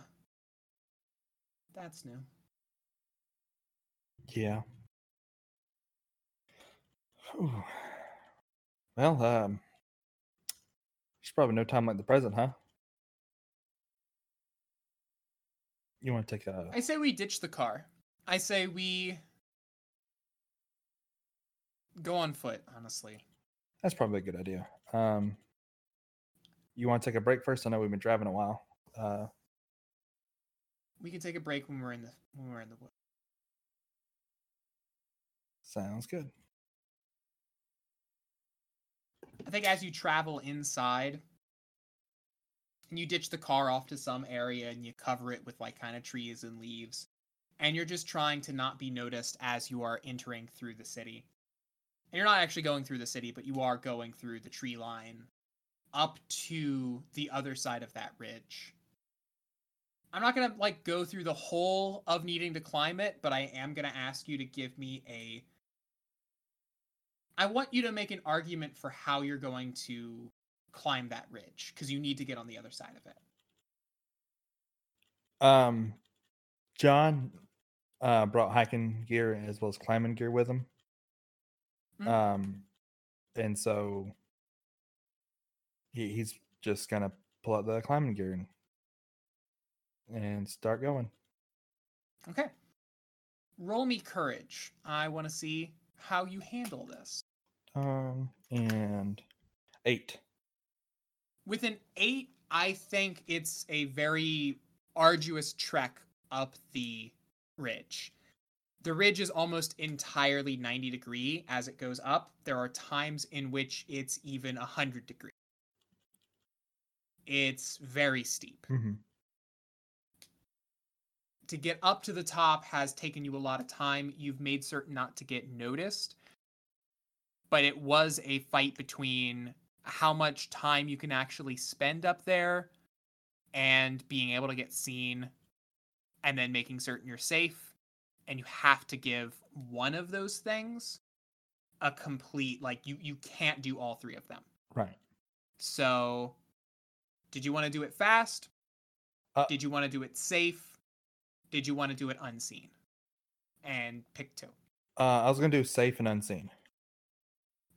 A: That's new.
F: Yeah. Whew. Well, um, there's probably no time like the present, huh? You want to take a?
A: I say we ditch the car. I say we go on foot, honestly.
F: That's probably a good idea. Um, you want to take a break first? I know we've been driving a while. Uh,
A: We can take a break when we're in the when we're in the woods.
F: sounds good.
A: I think as you travel inside and you ditch the car off to some area and you cover it with like kind of trees and leaves and you're just trying to not be noticed as you are entering through the city. And you're not actually going through the city, but you are going through the tree line up to the other side of that ridge. I'm not going to like go through the whole of needing to climb it, but I am going to ask you to give me a I want you to make an argument for how you're going to climb that ridge because you need to get on the other side of it.
F: Um, John uh, brought hiking gear as well as climbing gear with him.
A: Mhm.
F: Um, and so he, he's just gonna pull out the climbing gear and, and start going.
A: Okay. Roll me courage. I want to see how you handle this.
F: Um, and eight.
A: With an eight, I think it's a very arduous trek up the ridge. The ridge is almost entirely 90 degree as it goes up. There are times in which it's even 100 degree. It's very steep.
F: Mm-hmm.
A: to get up to the top has taken you a lot of time. You've made certain not to get noticed. But it was a fight between how much time you can actually spend up there and being able to get seen and then making certain you're safe. And you have to give one of those things a complete like you you can't do all three of them.
F: Right.
A: So did you want to do it fast?
F: Uh,
A: Did you want to do it safe? Did you want to do it unseen? And pick two.
F: Uh, I was gonna do safe and unseen.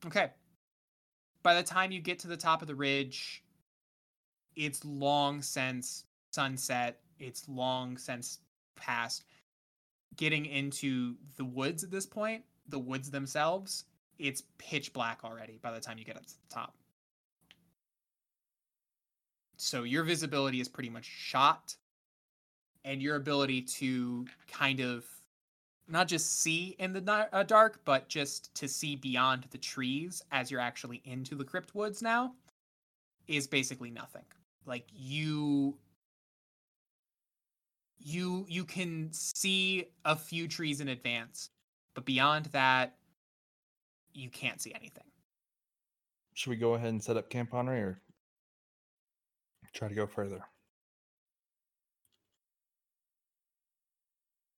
A: Okay. By the time you get to the top of the ridge, it's long since sunset. It's long since past. Getting into the woods at this point, the woods themselves, it's pitch black already by the time you get up to the top. So your visibility is pretty much shot, and your ability to kind of not just see in the uh, dark, but just to see beyond the trees as you're actually into the crypt woods now is basically nothing. Like you you you can see a few trees in advance, but beyond that you can't see anything.
F: Should we go ahead and set up camp Henri or try to go further?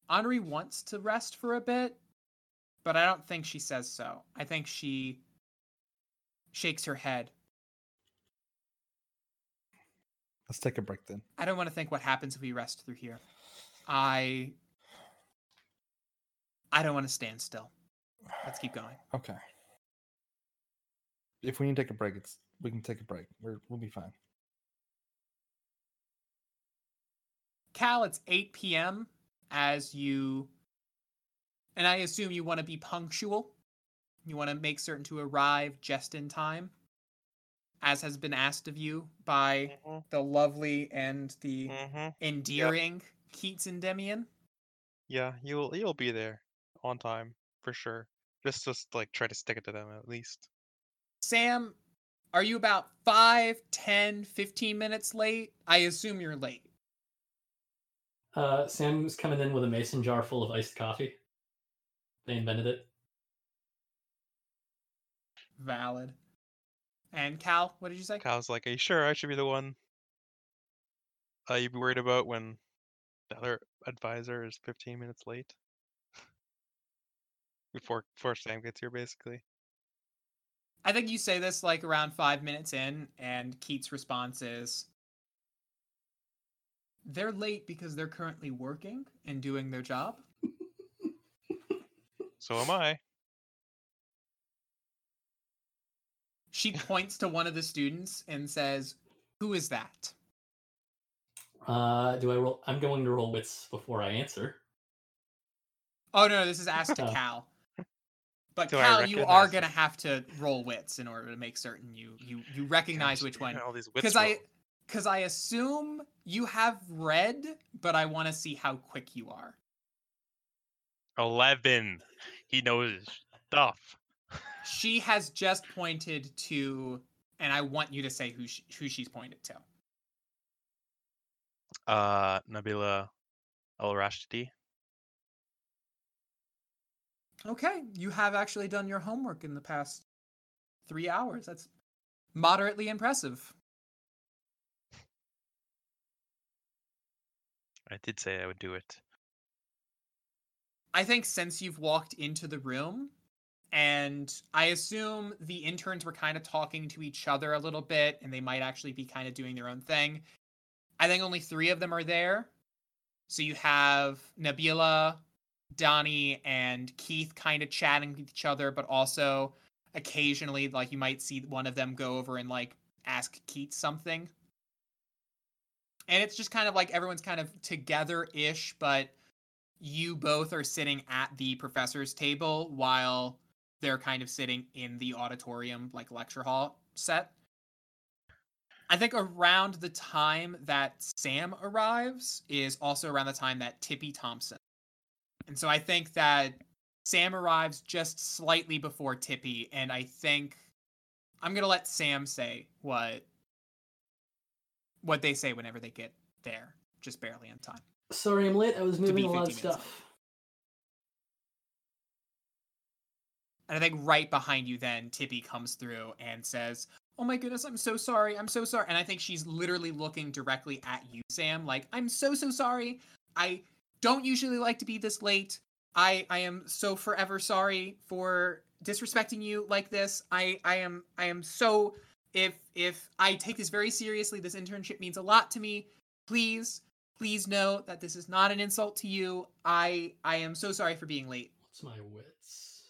A: Henri wants to rest for a bit, but I don't think she says so. I think she shakes her head.
F: Let's take a break then.
A: I don't want to think what happens if we rest through here. I I don't want to stand still. Let's keep going.
F: Okay. If we need to take a break, it's we can take a break. We're we'll be fine.
A: Cal, it's 8 p.m. as you and I assume you want to be punctual. You want to make certain to arrive just in time, as has been asked of you by
C: Mhm,
A: the lovely and the
C: mhm.
A: endearing Keats Endymion.
C: Yeah, you'll you'll be there on time for sure. Just just like try to stick it to them at least.
A: Sam, are you about 5, 10, 15 minutes late? I assume you're late.
E: Uh, Sam's coming in with a mason jar full of iced coffee. They invented it.
A: Valid. And Cal, what did you say?
C: Cal's like, "Are you sure I should be the one uh, you'd be worried about when the other advisor is 15 minutes late before before Sam gets here, basically."
A: I think you say this like around five minutes in, and Keats' response is They're late because they're currently working and doing their job.
C: So am I.
A: She points to one of the students and says, Who is that?
E: Uh, do I roll? I'm going to roll wits before I answer.
A: Oh, no, this is asked to. Cal. But
C: Do
A: Cal, you are gonna have to roll wits in order to make certain you you you recognize
C: Gosh,
A: which one.
C: all these wits
A: Because I
C: rolled.
A: Because I assume you have read, but I want to see how quick you are.
C: 11. He knows stuff.
A: She has just pointed to, and I want you to say who she, who she's pointed to.
C: Uh, Nabila Al Rashidi.
A: Okay, you have actually done your homework in the past three hours. That's moderately impressive.
C: I did say I would do it.
A: I think since you've walked into the room, and I assume the interns were kind of talking to each other a little bit, and they might actually be kind of doing their own thing. I think only three of them are there. So you have Nabila, Donnie, and Keith kind of chatting with each other, but also occasionally, like, you might see one of them go over and, like, ask Keith something. And it's just kind of like everyone's kind of together ish, but you both are sitting at the professor's table while they're kind of sitting in the auditorium like lecture hall set. I think around the time that sam arrives is also around the time that tippy thompson. And so i think that sam arrives just slightly before tippy and i think i'm to let sam say what what they say whenever they get there just barely in time
E: Sorry, I'm late. I was moving a lot of stuff.
A: And I think right behind you, then Tippy comes through and says, Oh my goodness, I'm so sorry. I'm so sorry. And I think she's literally looking directly at you, Sam. Like, I'm so, so sorry. I don't usually like to be this late. I I am so forever sorry for disrespecting you like this. I I am I am so if if I take this very seriously, this internship means a lot to me. Please, please know that this is not an insult to you. I I am so sorry for being late.
E: What's my wits?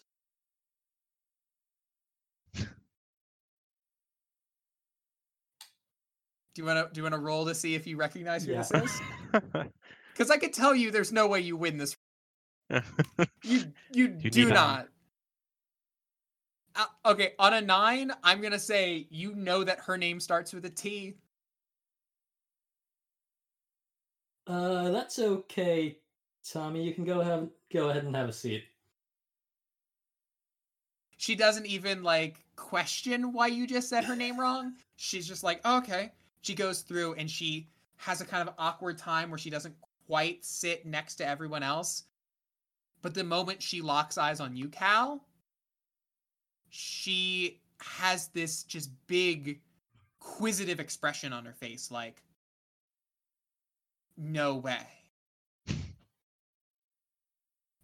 A: Do you want to do you want to roll to see if you recognize who
E: Yeah.
A: this is? Because I could tell you, there's no way you win this. You you,
C: You
A: do not. Uh, okay, on a nine, I'm gonna say you know that her name starts with a T.
E: Uh, that's okay, Tommy. You can go have go ahead and have a seat.
A: She doesn't even like question why you just said her name wrong. She's just like, okay. She goes through and she has a kind of awkward time where she doesn't quite sit next to everyone else. But the moment she locks eyes on you, Cal, she has this just big, quizzitive expression on her face like, no way.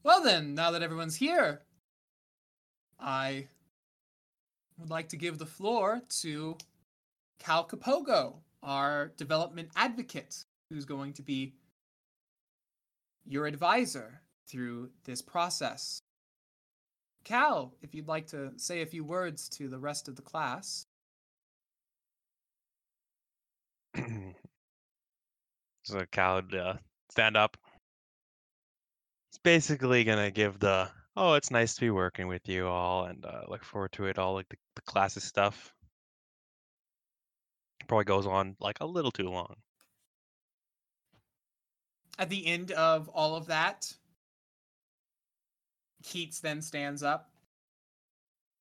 A: well, then, now that everyone's here, I would like to give the floor to Cal Capogo, our development advocate, who's going to be your advisor through this process. Cal, if you'd like to say a few words to the rest of the class.
C: so Cal would uh, stand up. He's basically gonna give the oh, it's nice to be working with you all, and uh, look forward to it all, like the, the classes stuff. Probably goes on like a little too long.
A: At the end of all of that, Keats then stands up.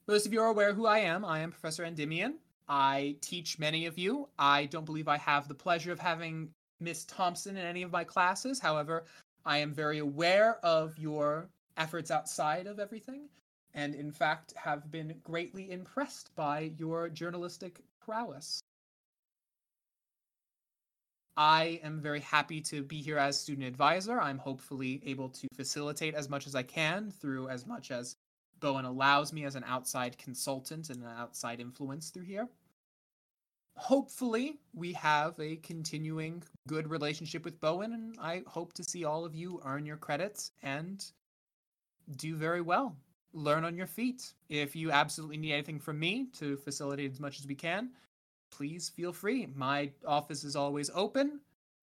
A: Most of you are aware who I am. I am Professor Endymion. I teach many of you. I don't believe I have the pleasure of having Miss Thompson in any of my classes. However, I am very aware of your efforts outside of everything, and in fact have been greatly impressed by your journalistic prowess. I am very happy to be here as student advisor. I'm hopefully able to facilitate as much as I can through as much as Bowen allows me as an outside consultant and an outside influence through here. Hopefully, we have a continuing good relationship with Bowen, and I hope to see all of you earn your credits and do very well. Learn on your feet. If you absolutely need anything from me to facilitate as much as we can, please feel free. My office is always open.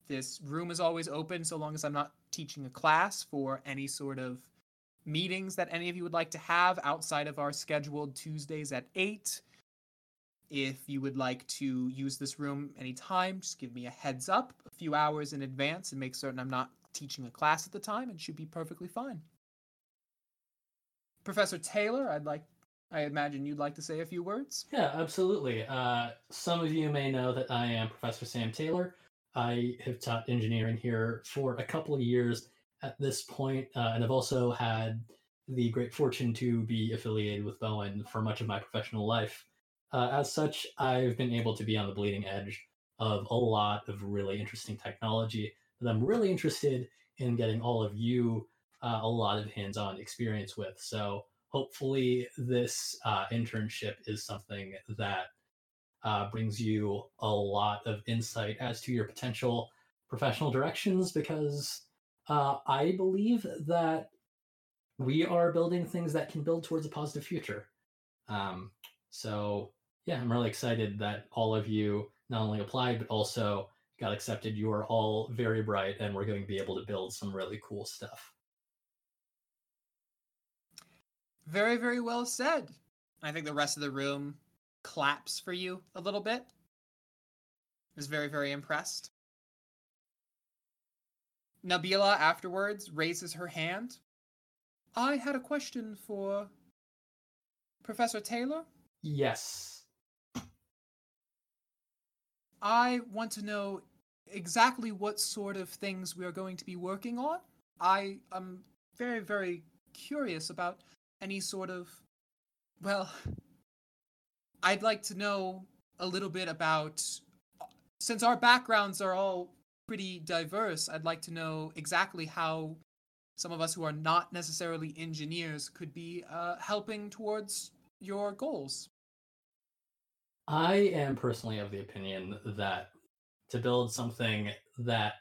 A: This room is always open so long as I'm not teaching a class for any sort of meetings that any of you would like to have outside of our scheduled Tuesdays at 8. If you would like to use this room anytime, just give me a heads up a few hours in advance and make certain I'm not teaching a class at the time and should be perfectly fine. Professor Taylor, I'd like I imagine you'd like to say a few words.
E: Yeah, absolutely. Uh, some of you may know that I am Professor Sam Taylor. I have taught engineering here for a couple of years at this point, uh, and I've also had the great fortune to be affiliated with Bowen for much of my professional life. Uh, as such, I've been able to be on the bleeding edge of a lot of really interesting technology that I'm really interested in getting all of you uh, a lot of hands on experience with. So, hopefully this uh, internship is something that uh, brings you a lot of insight as to your potential professional directions because uh, i believe that we are building things that can build towards a positive future. Um, so yeah i'm really excited that all of you not only applied but also got accepted. You are all very bright and we're going to be able to build some really cool stuff
A: Very, very well said. I think the rest of the room claps for you a little bit. Is very, very impressed. Nabila afterwards raises her hand. I had a question for Professor Taylor.
E: yes
A: I want to know exactly what sort of things we are going to be working on. I am very, very curious about any sort of. Well, I'd like to know a little bit about. Since our backgrounds are all pretty diverse, I'd like to know exactly how some of us who are not necessarily engineers could be uh, helping towards your goals.
E: I am personally of the opinion that to build something that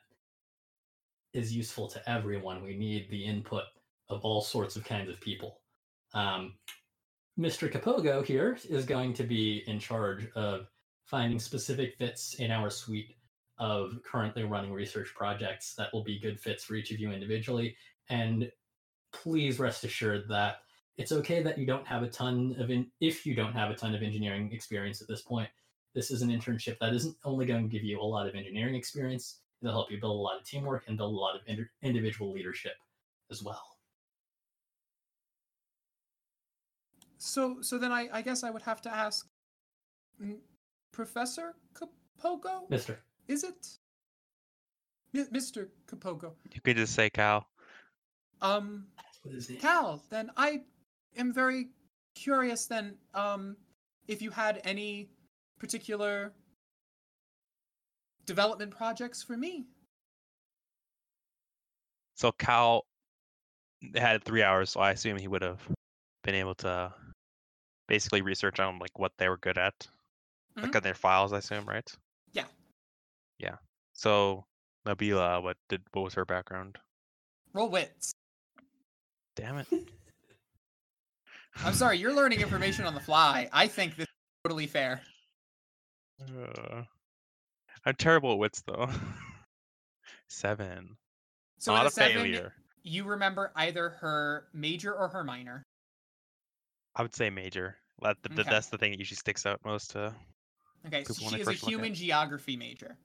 E: is useful to everyone, we need the input of all sorts of kinds of people. Um, Mr. Capogo here is going to be in charge of finding specific fits in our suite of currently running research projects that will be good fits for each of you individually. And please rest assured that it's okay that you don't have a ton of in, if you don't have a ton of engineering experience at this point. This is an internship that isn't only going to give you a lot of engineering experience, it'll help you build a lot of teamwork and build a lot of individual leadership as well.
A: So, so then I, I guess I would have to ask, mm, Professor Capogo,
E: Mister.
A: is it? Mi- Mr. Capogo.
C: You could just say Cal.
A: Um,
E: That's what
A: Cal, then I am very curious then, um, if you had any particular development projects for me.
C: So Cal had three hours, so I assume he would have been able to basically research on like what they were good at, like
A: Mhm.
C: on their files. I assume, right?
A: Yeah.
C: Yeah. So Nabila, what did what was her background?
A: Roll wits.
C: Damn it.
A: I'm sorry, you're learning information on the fly. I think this is totally fair.
C: Uh, I'm terrible at wits though. Seven.
A: So
C: Not a
A: seven,
C: failure.
A: you remember either her major or her minor.
C: I would say major. That, th- th-
A: Okay.
C: That's the thing that usually sticks out most to.
A: Okay, so she is a
C: first look at
A: human geography major.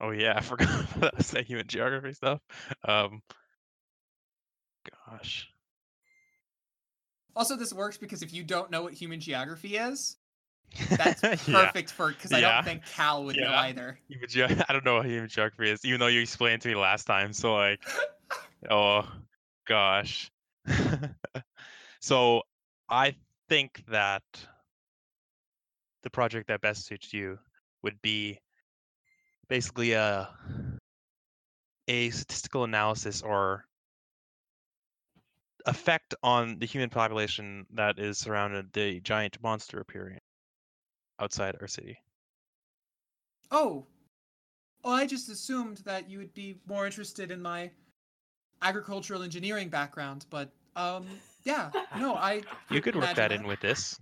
C: Oh yeah, I forgot about that that human geography stuff. Um. Gosh.
A: Also, this works because if you don't know what human geography is, That's
C: Yeah.
A: perfect for because I
C: Yeah.
A: don't think Cal would know either.
C: Human ge- I don't know what human geography is, even though you explained to me last time. So like, oh gosh. so I think that the project that best suits you would be basically a a statistical analysis or effect on the human population that is surrounded the giant monster appearing outside our city.
A: Oh, well, I just assumed that you would be more interested in my agricultural engineering background, but um, yeah, no, I
C: You could work that
A: imagine
C: in with this.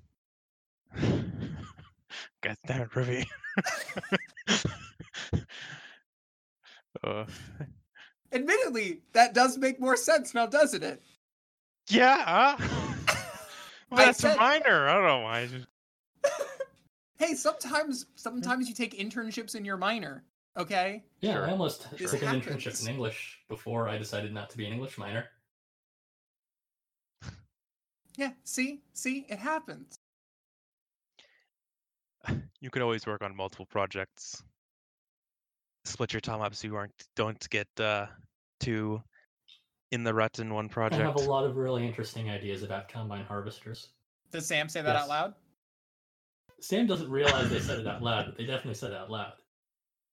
C: God damn it, Ruby. uh,
A: Admittedly, that does make more sense now, doesn't it?
C: yeah. well, that's
A: said-
C: minor. I don't know why. Just-
A: Hey, sometimes sometimes you take internships in your minor, okay?
E: Yeah,
C: Sure.
E: I almost
A: This
E: took an internship in English before I decided not to be an English minor.
A: Yeah, see? See? It happens.
C: You could always work on multiple projects. Split your time up so you aren't don't get uh, too in the rut in one project.
E: I have a lot of really interesting ideas about combine harvesters.
A: Does Sam say that out loud?
E: Sam doesn't realize they said it out loud, but they definitely said it out loud.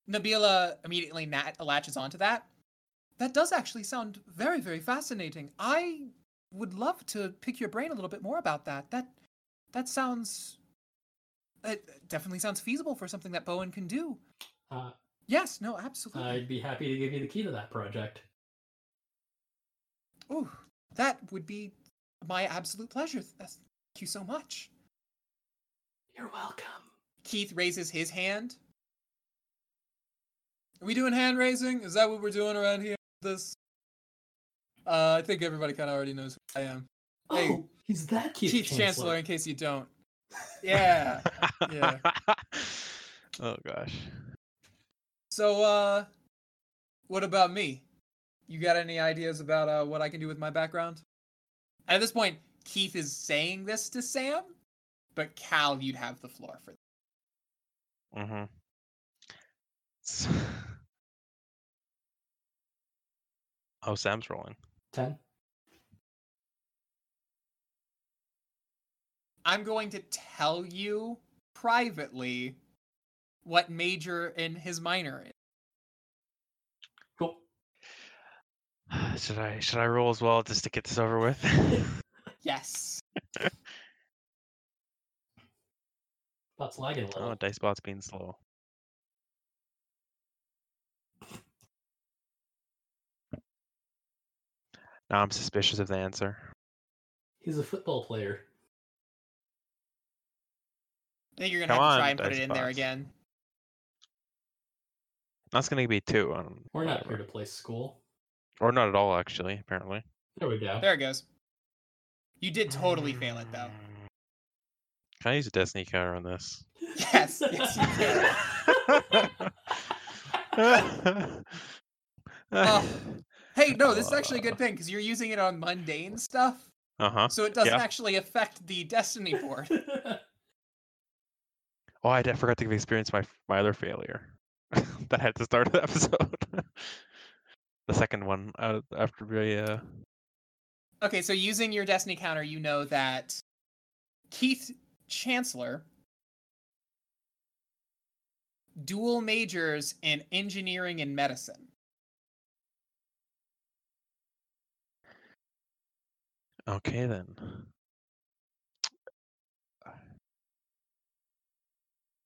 A: Nabila immediately nat- latches onto that. That does actually sound very, very fascinating. I would love to pick your brain a little bit more about that. That that sounds it definitely sounds feasible for something that Bowen can do.
E: Uh,
A: Yes, no, absolutely.
E: I'd be happy to give you the key to that project.
A: Ooh, that would be my absolute pleasure. Thank you so much.
E: You're welcome.
A: Keith raises his hand. Are we doing hand raising? Is that what we're doing around here? This. Uh, I think everybody kind of already knows who I am. Hey,
E: oh, he's that Keith,
A: Keith
E: Chancellor.
A: Chancellor. in case you don't. Yeah. yeah.
C: oh gosh.
A: So, uh, what about me? You got any ideas about uh, what I can do with my background? At this point, Keith is saying this to Sam, but Cal, you'd have the floor for.
C: Mm-hmm. Oh, Sam's rolling.
E: Ten.
A: I'm going to tell you privately what major and his minor is.
E: Cool.
C: Should I should I roll as well just to get this over with?
A: Yes.
E: Bot's lagging a little.
C: oh, dice bot's being slow. Now I'm suspicious of the answer.
E: He's a football player.
A: I think you're gonna
C: Come
A: have to
C: on,
A: try and put
C: dice
A: it in there
C: box.
A: again.
C: That's gonna be two. I don't-
E: We're not here to play school.
C: Or not at all, actually. Apparently.
E: There we go.
A: There it goes. You did totally fail it though.
C: Can I use a destiny counter on this?
A: Yes, yes, you can. Oh. Hey, no, this is actually a good thing because you're using it on mundane stuff,
C: Uh huh.
A: so it doesn't
C: Yeah.
A: actually affect the destiny board.
C: Oh, I forgot to give experience my my other failure that I had to start the episode. the second one uh, after we uh
A: Okay, so using your destiny counter, you know that Keith Chancellor dual majors in engineering and medicine.
C: Okay then.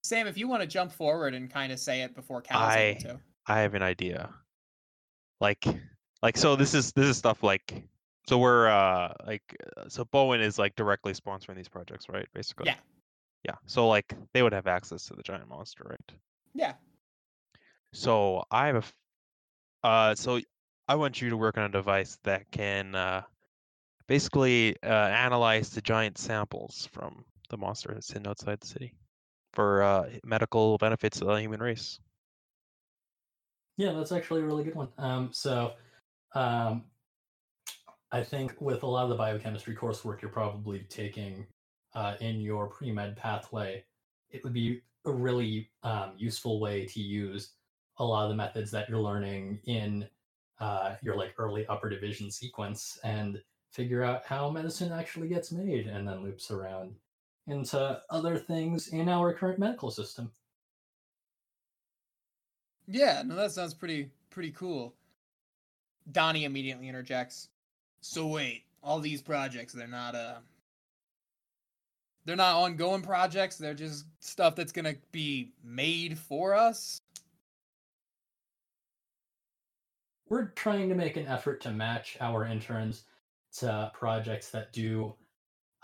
A: Sam, if you want to jump forward and kind of say it before Cal's
C: I-
A: able to.
C: I have an idea. Like like so this is this is stuff like so we're uh like uh, so Bowen is like directly sponsoring these projects, right? Basically.
A: Yeah.
C: Yeah. So like they would have access to the giant monster, right?
A: Yeah.
C: So I have a uh so I want you to work on a device that can uh basically uh analyze the giant samples from the monster that's in outside the city for uh medical benefits of the human race.
E: Yeah, that's actually a really good one. Um, so, um, I think with a lot of the biochemistry coursework you're probably taking uh, in your pre med pathway, it would be a really um, useful way to use a lot of the methods that you're learning in uh, your like early upper division sequence and figure out how medicine actually gets made and then loops around into other things in our current medical system.
A: Yeah, no, that sounds pretty pretty cool. Donnie immediately interjects. So wait, all these projects, they're not uh they're not ongoing projects, they're just stuff that's gonna be made for us?
E: We're trying to make an effort to match our interns to projects that do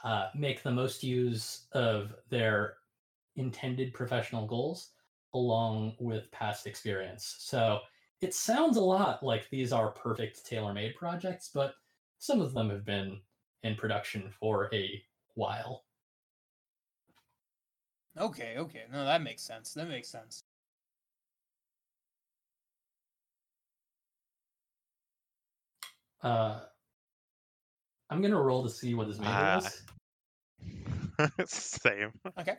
E: uh, make the most use of their intended professional goals along with past experience. So it sounds a lot like these are perfect tailor made projects, but some of them have been in production for a while.
A: Okay, okay. No, that makes sense. That makes sense.
E: Uh, I'm gonna roll to see what his major
C: Ah.
E: was.
C: Same.
A: Okay.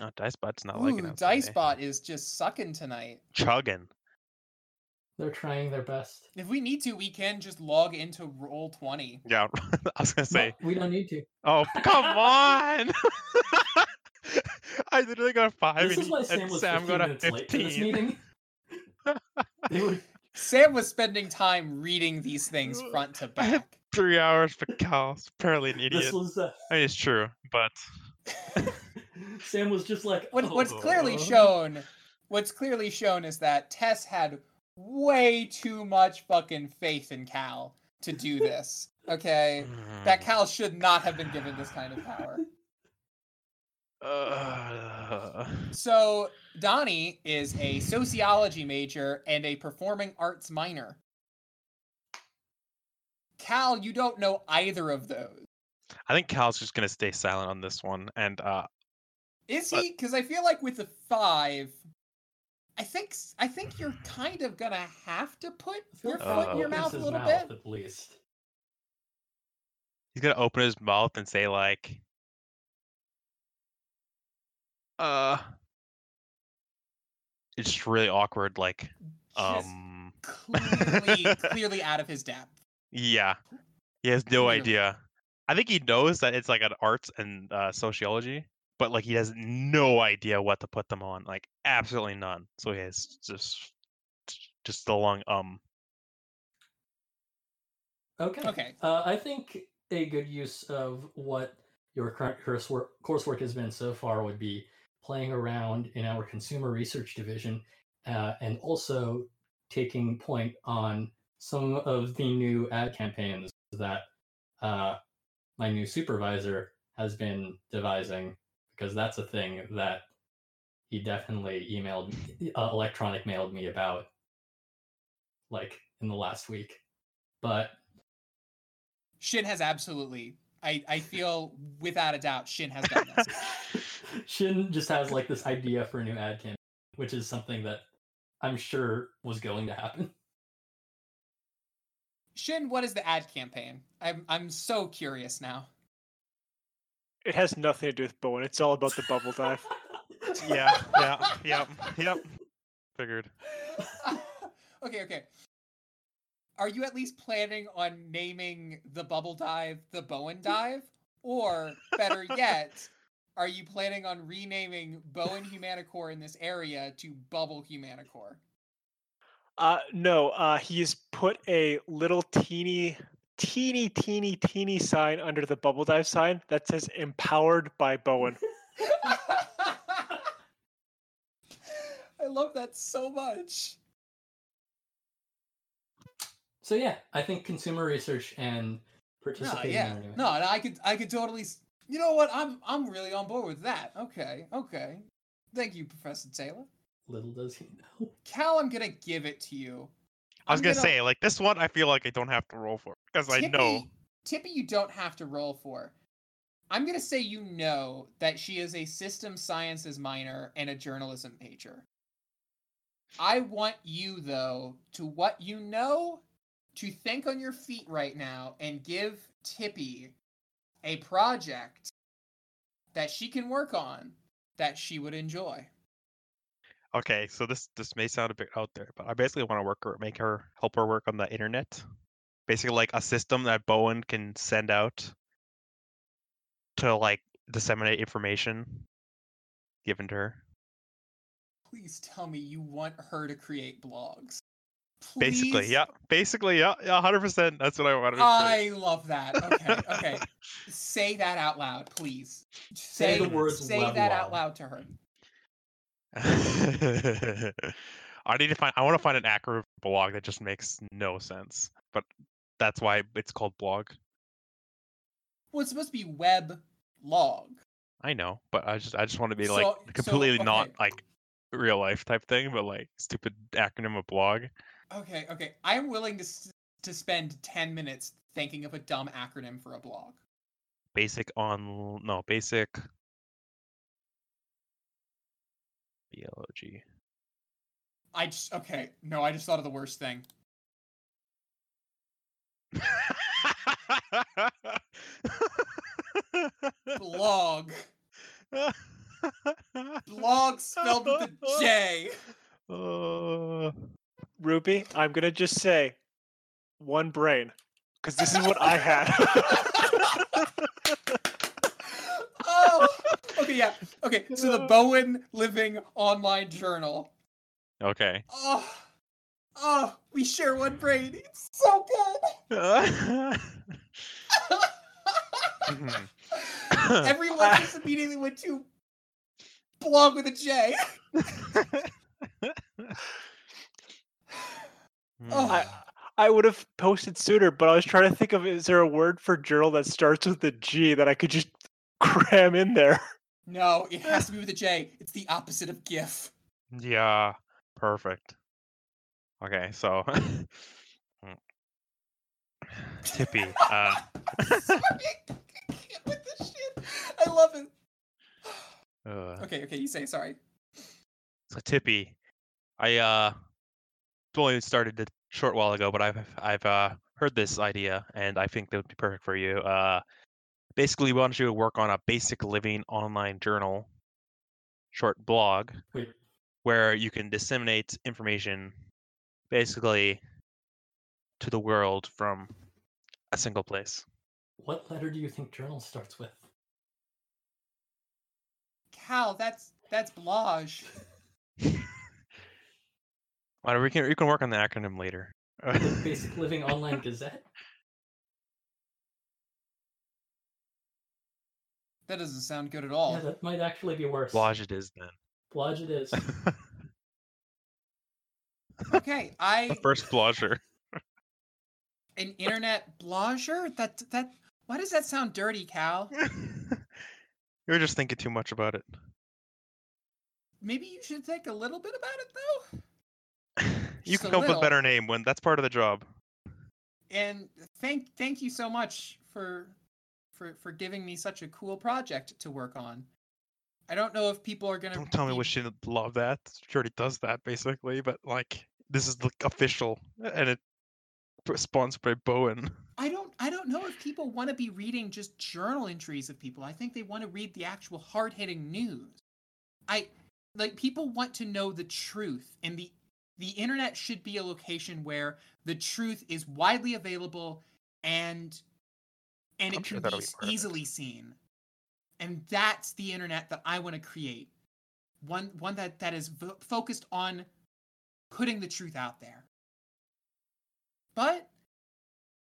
C: Oh, Dicebot's not
A: Ooh,
C: liking it. today.
A: Dicebot is just sucking tonight.
C: Chugging.
E: They're trying their best.
A: If we need to, we can just log into roll twenty.
C: Yeah, I was gonna
E: No,
C: say.
E: we don't need to.
C: Oh, come on! I literally got a five,
E: This
C: and,
E: is why Sam
C: and
E: was
C: Sam got a
E: minutes late to this
C: fifteen.
E: meeting. They were
A: Sam was spending time reading these things front to back.
C: Three hours for Cal's apparently an
E: this
C: idiot.
E: was uh,
C: I mean, it's true, but
E: Sam was just like
A: What, what's clearly shown, what's clearly shown is that Tess had way too much fucking faith in Cal to do this. Okay, that Cal should not have been given this kind of power.
C: uh,
A: So Donnie is a sociology major and a performing arts minor. Cal, you don't know either of those.
C: I think Cal's just gonna stay silent on this one, and uh,
A: Is
C: But-
A: he? Because I feel like with the five, I think s- I think you're kind of gonna have to put
E: I feel
A: your
E: like
A: foot in your mouth a little
E: mouth,
A: bit.
E: at least.
C: he's gonna open his mouth and say like, uh, it's just really awkward. Like, um,
A: clearly, clearly out of his depth.
C: yeah, he has no
A: Clearly.
C: idea. I think he knows that it's like an arts and uh, sociology, but like he has no idea what to put them on. Like, absolutely none. So he has just just the long um.
E: Okay.
A: Okay.
E: Uh, I think a good use of what your current coursework, coursework has been so far would be playing around in our consumer research division uh, and also taking point on some of the new ad campaigns that uh, my new supervisor has been devising because that's a thing that he definitely emailed uh, electronic mailed me about like in the last week but
A: Shin has absolutely. I I feel without a doubt Shin has done this.
E: Shin just has like this idea for a new ad campaign, which is something that I'm sure was going to happen.
A: Shin, what is the ad campaign? I'm I'm so curious now.
B: It has nothing to do with Bowen. It's all about the bubble dive.
C: yeah, yeah, yep, yep. Figured.
A: okay, okay. Are you at least planning on naming the bubble dive the Bowen dive? Or better yet, are you planning on renaming Bowen Humanicore in this area to Bubble Humanicore?
B: Uh, no, uh, he's put a little teeny, teeny, teeny, teeny sign under the bubble dive sign that says "Empowered by Bowen."
A: I love that so much.
E: So yeah, I think consumer research and
A: No,
E: participating
A: yeah.
E: in
A: No, and I could I could totally s- You know what? I'm I'm really on board with that. Okay. Okay. Thank you, Professor Taylor.
E: little does he know.
A: Cal, I'm going to give it to you.
C: I was
A: I'm
C: gonna,
A: gonna-
C: say like this one. I feel like I don't have to roll for because I know.
A: Tippy- Tippy, you don't have to roll for. I'm gonna say you know that she is a system sciences minor and a journalism major. I want you though to what you know to think on your feet right now and give Tippy a project that she can work on that she would enjoy.
C: Okay, so this this may sound a bit out there, but I basically want to work or make her help her work on the internet. Basically, like a system that Bowen can send out to like disseminate information given to her.
A: Please tell me you want her to create blogs.
C: Basically, yeah. Basically, yeah, yeah, hundred percent. That's what I wanted to say.
A: I love that. Okay, okay. say that out loud, please.
E: Say the words
A: Say
E: loud,
A: that out
E: loud.
A: loud to her.
C: I need to find. I want to find an accurate blog that just makes no sense, but that's why it's called blog.
A: Well, it's supposed to be web log.
C: I know, but I just I just want to be like
A: So- so,
C: completely not like real life type thing, but like stupid acronym of blog.
A: Okay, okay. I'm willing to s- to spend 10 minutes thinking of a dumb acronym for a blog.
C: Basic on no basic. BLOG.
A: I just okay. No, I just thought of the worst thing. Blog. Blog spelled with a J.
C: Uh,
B: Ruby, I'm gonna just say one brain. Because this is what I had.
A: oh. Okay, yeah. Okay, so the Bowen Living Online Journal.
C: okay.
A: Oh. Oh, we share one brain. It's so good.
C: Mhm.
A: Everyone just immediately went to blog with a J. Oh.
B: I, I would have posted sooner, but I was trying to think of is there a word for journal that starts with a G that I could just cram in there?
A: No, it has to be with a J. It's the opposite of GIF.
C: Yeah, perfect. Okay, so. Tippy. Uh,
A: Sorry, I can't with this shit. I love it.
C: uh,
A: Okay, okay, you say sorry.
C: so Tippy, I uh only started a short while ago, but I've I've uh heard this idea and I think that would be perfect for you. Uh, basically, we want you to work on a basic living online journal, short blog,
E: Wait,
C: where you can disseminate information basically to the world from a single place.
E: what letter do you think journal starts with?
A: Cal, that's that's Blage.
C: Whatever, we can we can work on the acronym later.
E: The Basic Living Online Gazette?
A: That doesn't sound good at all.
E: Yeah, that might actually be worse.
C: Blage it is then.
E: Blodge it is.
A: Okay, I
C: the first Blager.
A: an internet blager? That that why does that sound dirty, Cal?
C: you were just thinking too much about it.
A: Maybe you should think a little bit about it though.
C: You can come up with a better name when that's part of the job.
A: And thank thank you so much for for for giving me such a cool project to work on. I don't know if people are gonna.
C: Don't tell me
A: be-
C: we shouldn't love that. She already does that basically, but like this is like official and it sponsored by Bowen.
A: I don't I don't know if people want to be reading just journal entries of people. I think they want to read the actual hard-hitting news. I like people want to know the truth and the the internet should be a location where the truth is widely available and and
C: I'm
A: it
C: sure
A: can be easily seen. And that's the internet that I want to create. One one that that is focused on putting the truth out there. But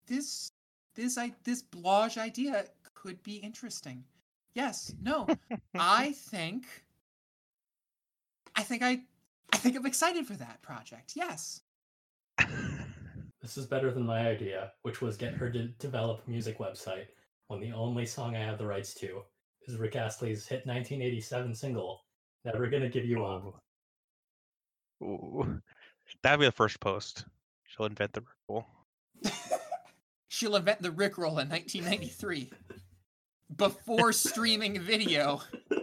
A: this this I this blage idea could be interesting. Yes, no. I think I think I I think I'm excited for that project. Yes.
E: This is better than my idea, which was get her to develop a music website when the only song I have the rights to is Rick Astley's hit 1987 single, Never Gonna Give You Up.
C: Ooh. Ooh. That'd be the first post. She'll invent the ripple.
A: She'll invent the Rickroll in 1993 before streaming video.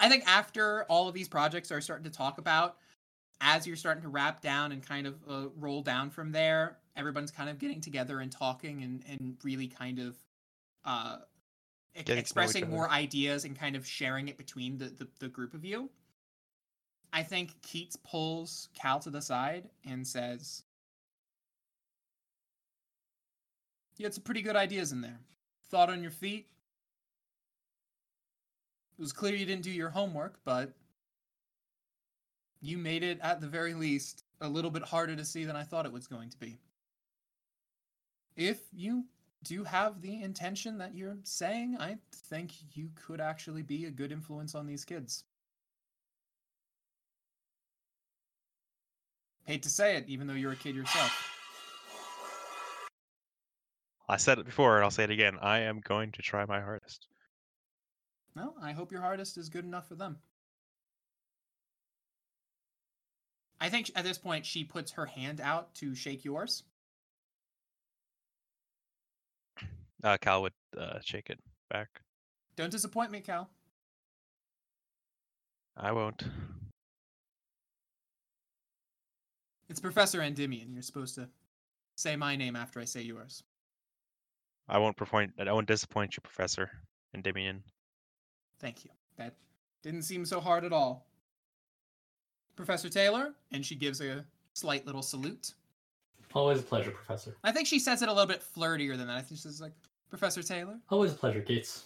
A: I think after all of these projects are starting to talk about, as you're starting to wrap down and kind of uh, roll down from there, everyone's kind of getting together and talking and, and really kind of uh, e-
C: Getting to know each
A: expressing more ideas and kind of sharing it between the, the, the group of you. I think Keats pulls Cal to the side and says, You had some pretty good ideas in there. Thought on your feet. It was clear you didn't do your homework, but you made it at the very least a little bit harder to see than I thought it was going to be. If you do have the intention that you're saying, I think you could actually be a good influence on these kids. Hate to say it, even though you're a kid yourself.
C: I said it before, and I'll say it again. I am going to try my hardest.
A: Well, I hope your hardest is good enough for them. I think at this point she puts her hand out to shake yours.
C: Uh, Cal would uh, shake it back.
A: Don't disappoint me, Cal.
C: I won't.
A: It's Professor Endymion. You're supposed to say my name after I say yours.
C: I won't disappoint. I won't disappoint you, Professor Endymion.
A: Thank you. That didn't seem so hard at all. Professor Taylor, and she gives a slight little salute.
E: Always a pleasure, Professor.
A: I think she says it a little bit flirtier than that. I think she's like, Professor Taylor,
E: Always a pleasure, Keats.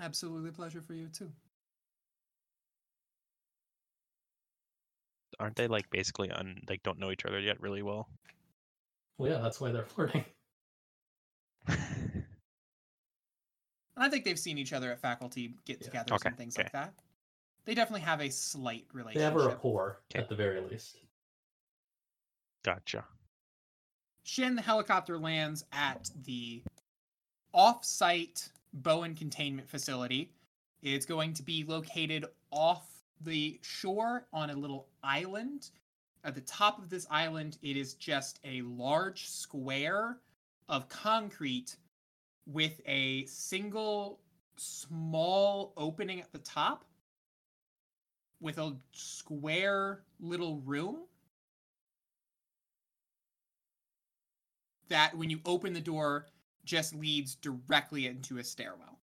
A: absolutely a pleasure for you too.
C: Aren't they like basically un like don't know each other yet really well?
E: Well, yeah, that's why they're flirting.
A: And I think they've seen each other at faculty get
E: Yeah.
A: togethers
C: Okay,
A: and things
C: okay.
A: like that. They definitely have a slight relationship.
E: They
A: relationship.
E: have a rapport
C: Okay.
E: at the very least.
C: gotcha.
A: Shin, the helicopter lands at the off-site Bowen containment facility. It's going to be located off the shore on a little island. At the top of this island, it is just a large square of concrete with a single small opening at the top with a square little room that when you open the door just leads directly into a stairwell.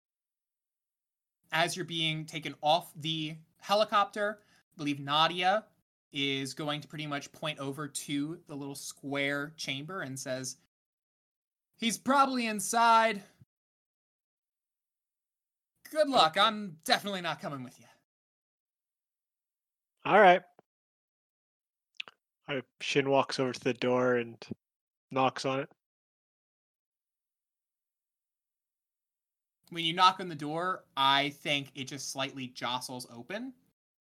A: As you're being taken off the helicopter, I believe Nadia is going to pretty much point over to the little square chamber and says, He's probably inside. Good luck. I'm definitely not coming with you.
B: All right. I, Shin walks over to the door and knocks on it.
A: When you knock on the door, I think it just slightly jostles open.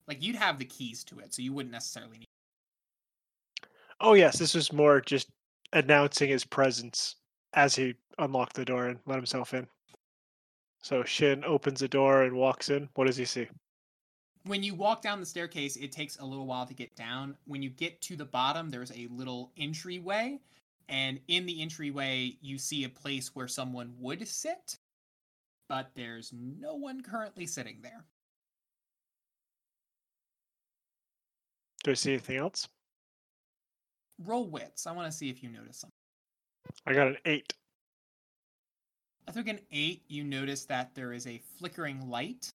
A: Like you'd have the keys to it, so you wouldn't necessarily need.
B: Oh yes, this was more just announcing his presence as he unlocked the door and let himself in. So Shin opens the door and walks in. What does he see?
A: When you walk down the staircase, it takes a little while to get down. When you get to the bottom, there's a little entryway, and in the entryway, you see a place where someone would sit, but there's no one currently sitting there.
B: Do I see anything else?
A: Roll wits. I want to see if you notice something.
B: I got an eight.
A: I think an eight, you notice that there is a flickering light,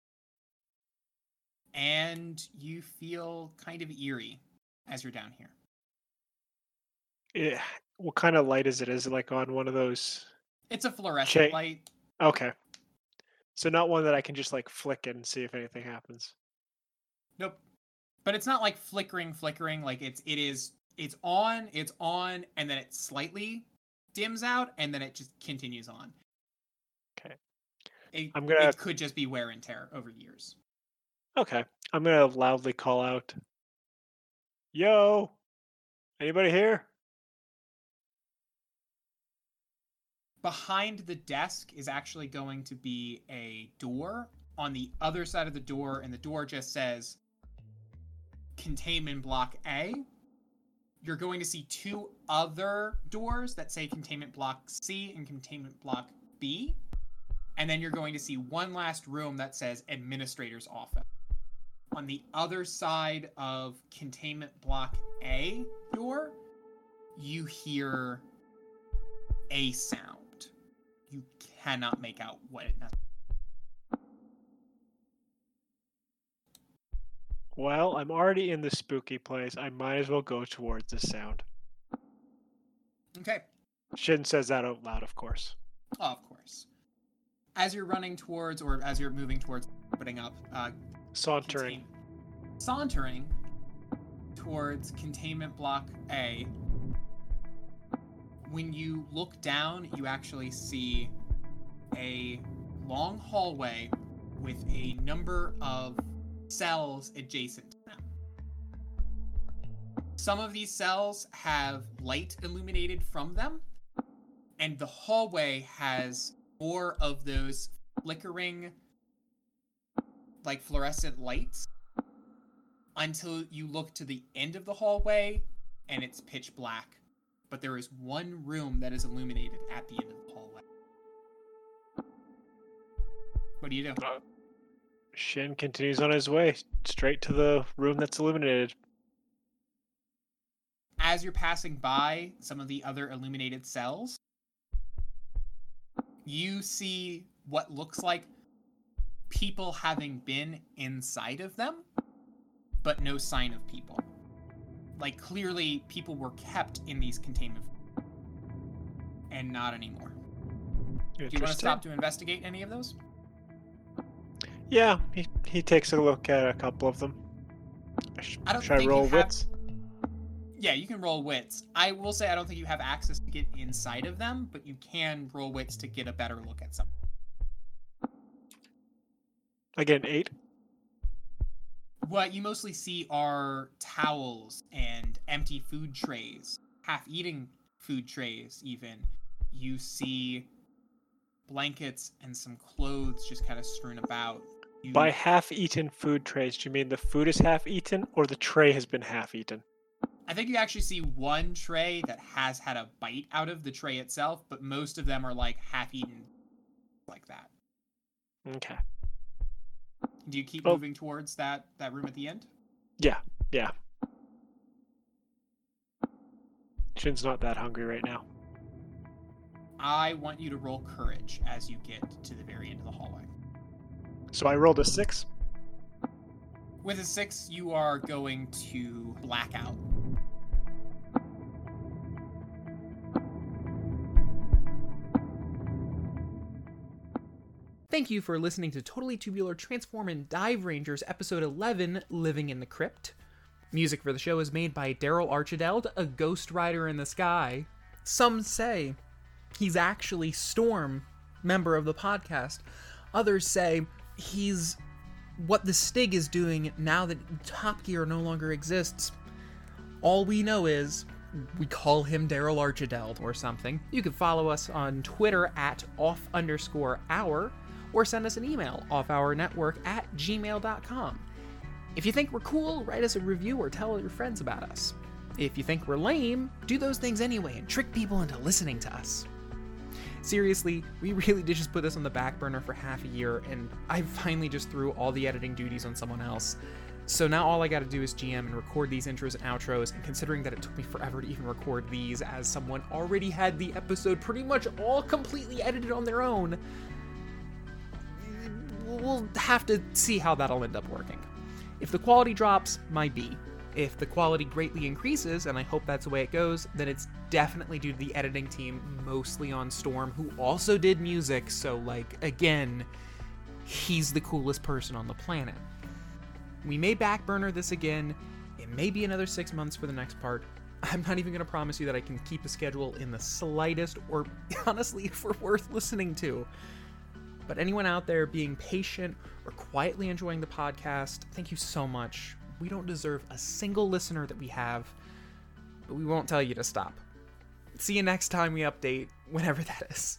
A: and you feel kind of eerie as you're down here.
B: Eh, what kind of light is it? Is it like on one of those?
A: It's a fluorescent light.
B: Okay. So not one that I can just like flick it and see if anything happens.
A: Nope. But it's not like flickering, flickering. Like it's it is it's on, it's on, and then it slightly dims out, and then it just continues on.
B: Okay.
A: It,
B: I'm gonna-
A: it could just be wear and tear over years.
B: Okay. I'm gonna loudly call out. Yo! Anybody here?
A: Behind the desk is actually going to be a door. On the other side of the door, and the door just says containment block A. You're going to see two other doors that say containment block C and containment block B. And then you're going to see one last room that says administrator's office. on the other side of containment block A door, you hear a sound. You cannot make out what it
B: Well, I'm already in the spooky place. I might as well go towards the sound.
A: Okay.
B: Shin says that out loud, of course.
A: Oh, of course. As you're running towards, or as you're moving towards opening up, uh,
B: Sauntering.
A: contain- sauntering towards containment block A. When you look down, you actually see a long hallway with a number of cells adjacent to them. Some of these cells have light illuminated from them, and the hallway has more of those flickering, like fluorescent lights until you look to the end of the hallway and it's pitch black. But there is one room that is illuminated at the end of the hallway. What do you do?
B: Uh, Shin continues on his way straight to the room that's illuminated.
A: As you're passing by some of the other illuminated cells, you see what looks like people having been inside of them, but no sign of people. Like clearly people were kept in these containment and not anymore. Do you want to stop to investigate any of those?
B: Yeah, he, he takes a look at a couple of them. Sh-
A: I don't
B: Should I
A: you
B: roll
A: have-
B: wits?
A: Yeah, you can roll wits. I will say I don't think you have access to get inside of them, but you can roll wits to get a better look at some.
B: Again, eight.
A: What you mostly see are towels and empty food trays, half eating food trays, even. You see blankets and some clothes just kind of strewn about. You,
B: By half-eaten food trays, do you mean the food is half-eaten or the tray has been half-eaten?
A: I think you actually see one tray that has had a bite out of the tray itself, but most of them are like half eaten like that.
B: Okay.
A: Do you keep
B: Oh.
A: moving towards that that room at the end?
B: Yeah, yeah. Shin's not that hungry right now.
A: I want you to roll courage as you get to the very end of the hallway.
B: So I rolled a six.
A: With a six, you are going to black out.
G: Thank you for listening to Totally Tubular Transform and Dive Rangers, Episode 11 Living in the Crypt. Music for the show is made by Daryl Archideld, a ghost rider in the sky. Some say he's actually Storm, member of the podcast. Others say he's what the Stig is doing now that Top Gear no longer exists. All we know is we call him Daryl Archideld or something. You can follow us on Twitter at off underscore hour or send us an email off our network at gmail.com. If you think we're cool, write us a review or tell your friends about us. If you think we're lame, do those things anyway and trick people into listening to us. Seriously, we really did just put this on the back burner for half a year, and I finally just threw all the editing duties on someone else. So now all I gotta do is GM and record these intros and outros, and considering that it took me forever to even record these, as someone already had the episode pretty much all completely edited on their own, we'll have to see how that'll end up working. If the quality drops, my B. If the quality greatly increases, and I hope that's the way it goes, then it's definitely due to the editing team, mostly on Storm, who also did music, so, like, again, he's the coolest person on the planet. We may backburner this again. It may be another six months for the next part. I'm not even going to promise you that I can keep a schedule in the slightest, or honestly, if we're worth listening to. But anyone out there being patient or quietly enjoying the podcast, thank you so much. We don't deserve a single listener that we have, but we won't tell you to stop. See you next time we update, whenever that is.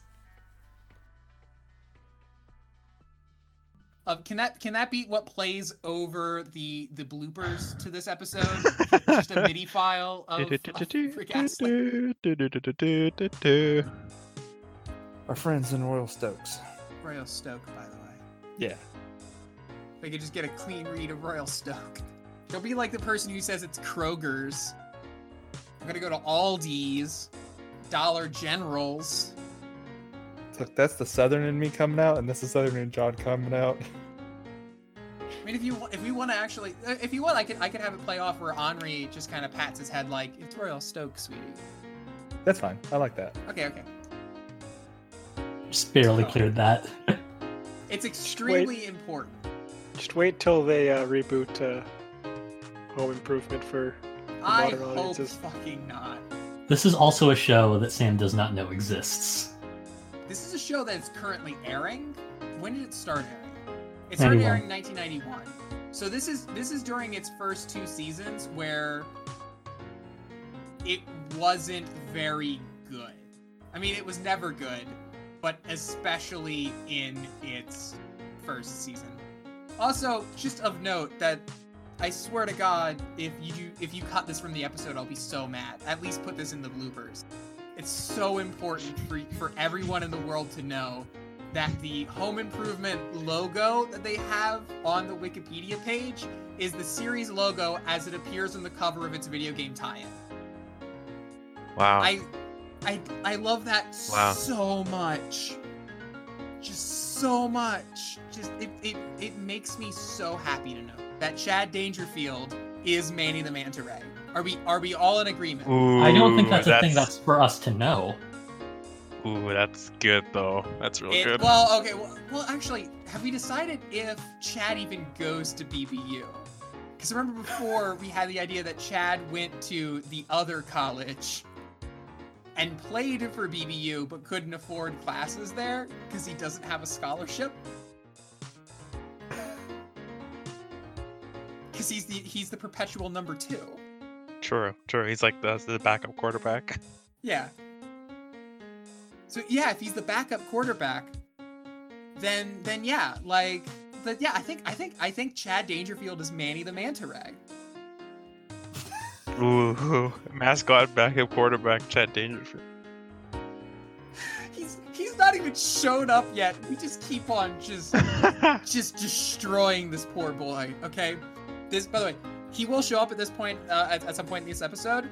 A: Uh, can that can that be what plays over the the bloopers to this episode? Just a MIDI file of, of
F: Our friends in Royal Stokes.
A: Royal Stoke, by the way.
F: Yeah.
A: If I could just get a clean read of Royal Stoke. Don't be like the person who says it's Kroger's. I'm gonna go to Aldi's, Dollar Generals.
F: Look, that's the southern in me coming out, and this is southern in John coming out.
A: I mean, if you if we want to actually, uh, if you want, I could I could have it play off where Henri just kind of pats his head like it's Royal Stoke, sweetie.
F: That's fine. I like that.
A: Okay, okay.
E: Just barely
A: Oh.
E: cleared that.
A: It's extremely important.
B: Just wait till they uh, reboot uh, Home Improvement for
A: I
B: modern
A: hope
B: audiences.
A: fucking not.
E: this is also a show that Sam does not know exists.
A: This is a show that is currently airing. When did it start airing? It started
E: 91.
A: airing in 1991. So this is this is during its first two seasons where it wasn't very good. I mean, it was never good, but especially in its first season. Also, just of note that I swear to God, if you if you cut this from the episode, I'll be so mad. At least put this in the bloopers. It's so important for for everyone in the world to know that the home improvement logo that they have on the Wikipedia page is the series logo as it appears on the cover of its video game tie-in.
C: Wow.
A: I I I love that
C: Wow.
A: so much. Just so much. Just it, it it makes me so happy to know that Chad Dangerfield is Manny the Manta Ray. Are we are we all in agreement?
C: Ooh,
E: I don't think that's a thing that's for us to know.
C: Ooh, that's good though. That's real
A: It-
C: good.
A: well, okay. Well, well, actually, have we decided if Chad even goes to BBU? Because remember before we had the idea that Chad went to the other college and played for BBU but couldn't afford classes there because he doesn't have a scholarship. Because he's the he's the perpetual number two.
C: True, true. He's like the, the backup quarterback.
A: Yeah. So yeah, if he's the backup quarterback, then then yeah, like but yeah, I think I think I think Chad Dangerfield is Manny the Manta Ray.
C: Ooh, mascot backup quarterback Chad Dangerfield.
A: He's he's not even shown up yet. We just keep on just just destroying this poor boy. Okay, this by the way, he will show up at this point uh, at, at some point in this episode.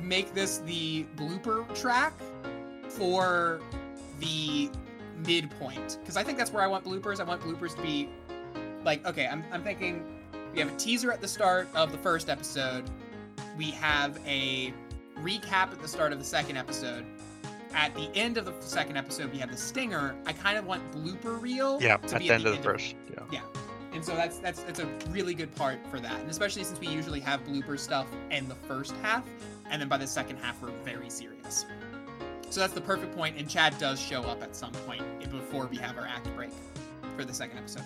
A: Make this the blooper track for the midpoint because I think that's where I want bloopers. I want bloopers to be like okay. I'm I'm thinking we have a teaser at the start of the first episode. We have a recap at the start of the second episode. At the end of the second episode, we have the stinger. I kind of want blooper reel.
C: yeah, at
A: be
C: the end of the first. Yeah. Yeah.
A: And so that's that's that's a really good part for that. And especially since we usually have blooper stuff in the first half, and then by the second half we're very serious. So that's the perfect point, and Chad does show up at some point before we have our act break for the second episode.